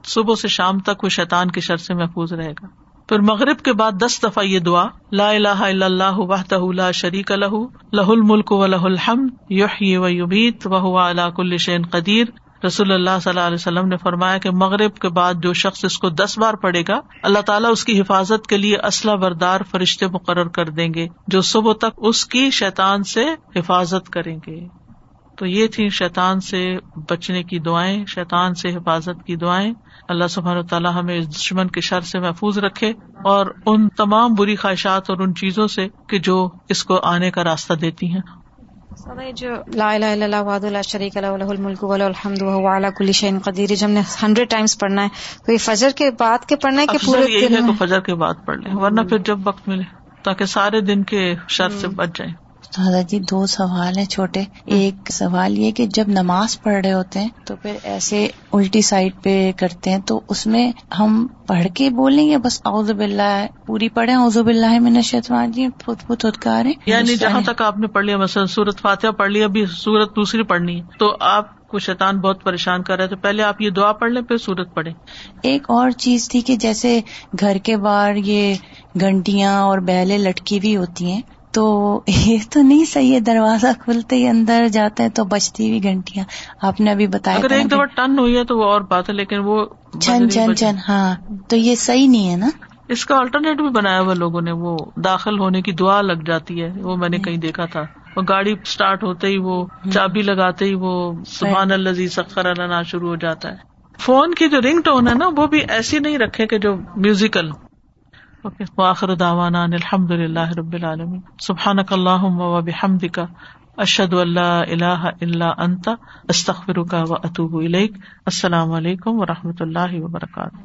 Speaker 1: صبح سے شام تک وہ شیطان کے شر سے محفوظ رہے گا۔ پھر مغرب کے بعد دس دفعہ یہ دعا، لا الہ الا اللہ وحدہ لا شریک لہ لہ الملک و لہ الحمد، یحیی و یمیت، و هو علی کل قدیر۔ رسول اللہ صلی اللہ علیہ وسلم نے فرمایا کہ مغرب کے بعد جو شخص اس کو دس بار پڑے گا، اللہ تعالیٰ اس کی حفاظت کے لیے اسلحہ بردار فرشتے مقرر کر دیں گے، جو صبح تک اس کی شیطان سے حفاظت کریں گے۔ تو یہ تھی شیطان سے بچنے کی دعائیں، شیطان سے حفاظت کی دعائیں۔ اللہ سبحانہ تعالیٰ ہمیں اس دشمن کے شر سے محفوظ رکھے اور ان تمام بری خواہشات اور ان چیزوں سے کہ جو اس کو آنے کا راستہ دیتی ہیں۔
Speaker 7: جو لا الہ الا اللہ وحد اللہ شریک اللہ الملک وله الحمد وهو على كل شيء قدیر. ہم نے 100 ٹائمز پڑھنا ہے تو یہ فجر کے بعد کے پڑھنا ہے کہ پورے
Speaker 1: یہی ہے تو فجر کے بعد پڑھ لیں ورنہ پھر جب وقت ملے تاکہ سارے دن کے شر سے بچ جائیں۔
Speaker 6: جی دو سوال ہیں چھوٹے۔ ایک سوال یہ کہ جب نماز پڑھ رہے ہوتے ہیں تو پھر ایسے الٹی سائڈ پہ کرتے ہیں تو اس میں ہم پڑھ کے بولیں گے بس اعوذ باللہ پوری پڑھے اعوذ باللہ میں نشت جی پھت پھت اتکار
Speaker 1: یعنی جہاں تک آپ نے پڑھ لیا مثلا سورت فاتحہ پڑھ لیا ابھی سورت دوسری پڑھنی ہے۔ تو آپ کو شیطان بہت پریشان کر رہے تو پہلے آپ یہ دعا پڑھ لیں پھر سورت پڑھیں۔
Speaker 6: ایک اور چیز تھی کہ جیسے گھر کے باہر یہ گھنٹیاں اور بیلے لٹکی بھی ہوتی ہیں تو یہ تو نہیں صحیح ہے دروازہ کھلتے ہی اندر جاتا ہے تو بچتی ہوئی گھنٹیاں۔ آپ نے ابھی بتایا
Speaker 1: اگر ایک دفعہ ٹن ہوئی ہے تو وہ اور بات ہے لیکن وہ
Speaker 6: چن چن چن ہاں تو یہ صحیح نہیں ہے نا؟
Speaker 1: اس کا آلٹرنیٹ بھی بنایا ہوا لوگوں نے وہ داخل ہونے کی دعا لگ جاتی ہے وہ میں نے کہیں دیکھا تھا۔ وہ گاڑی اسٹارٹ ہوتے ہی وہ چابی لگاتے ہی وہ سبحان اللہ سخر اللہ شروع ہو جاتا ہے۔ فون کی جو رنگ ٹون ہے نا وہ بھی ایسی نہیں رکھے کہ جو میوزیکل اوکے واخر داوانا الحمد للہ رب العالمین سبحان اللہ و بحمد کا اشد اللہ اللہ اللہ انتا استخر کا و اطوب السلام علیکم و رحمۃ اللہ وبرکاتہ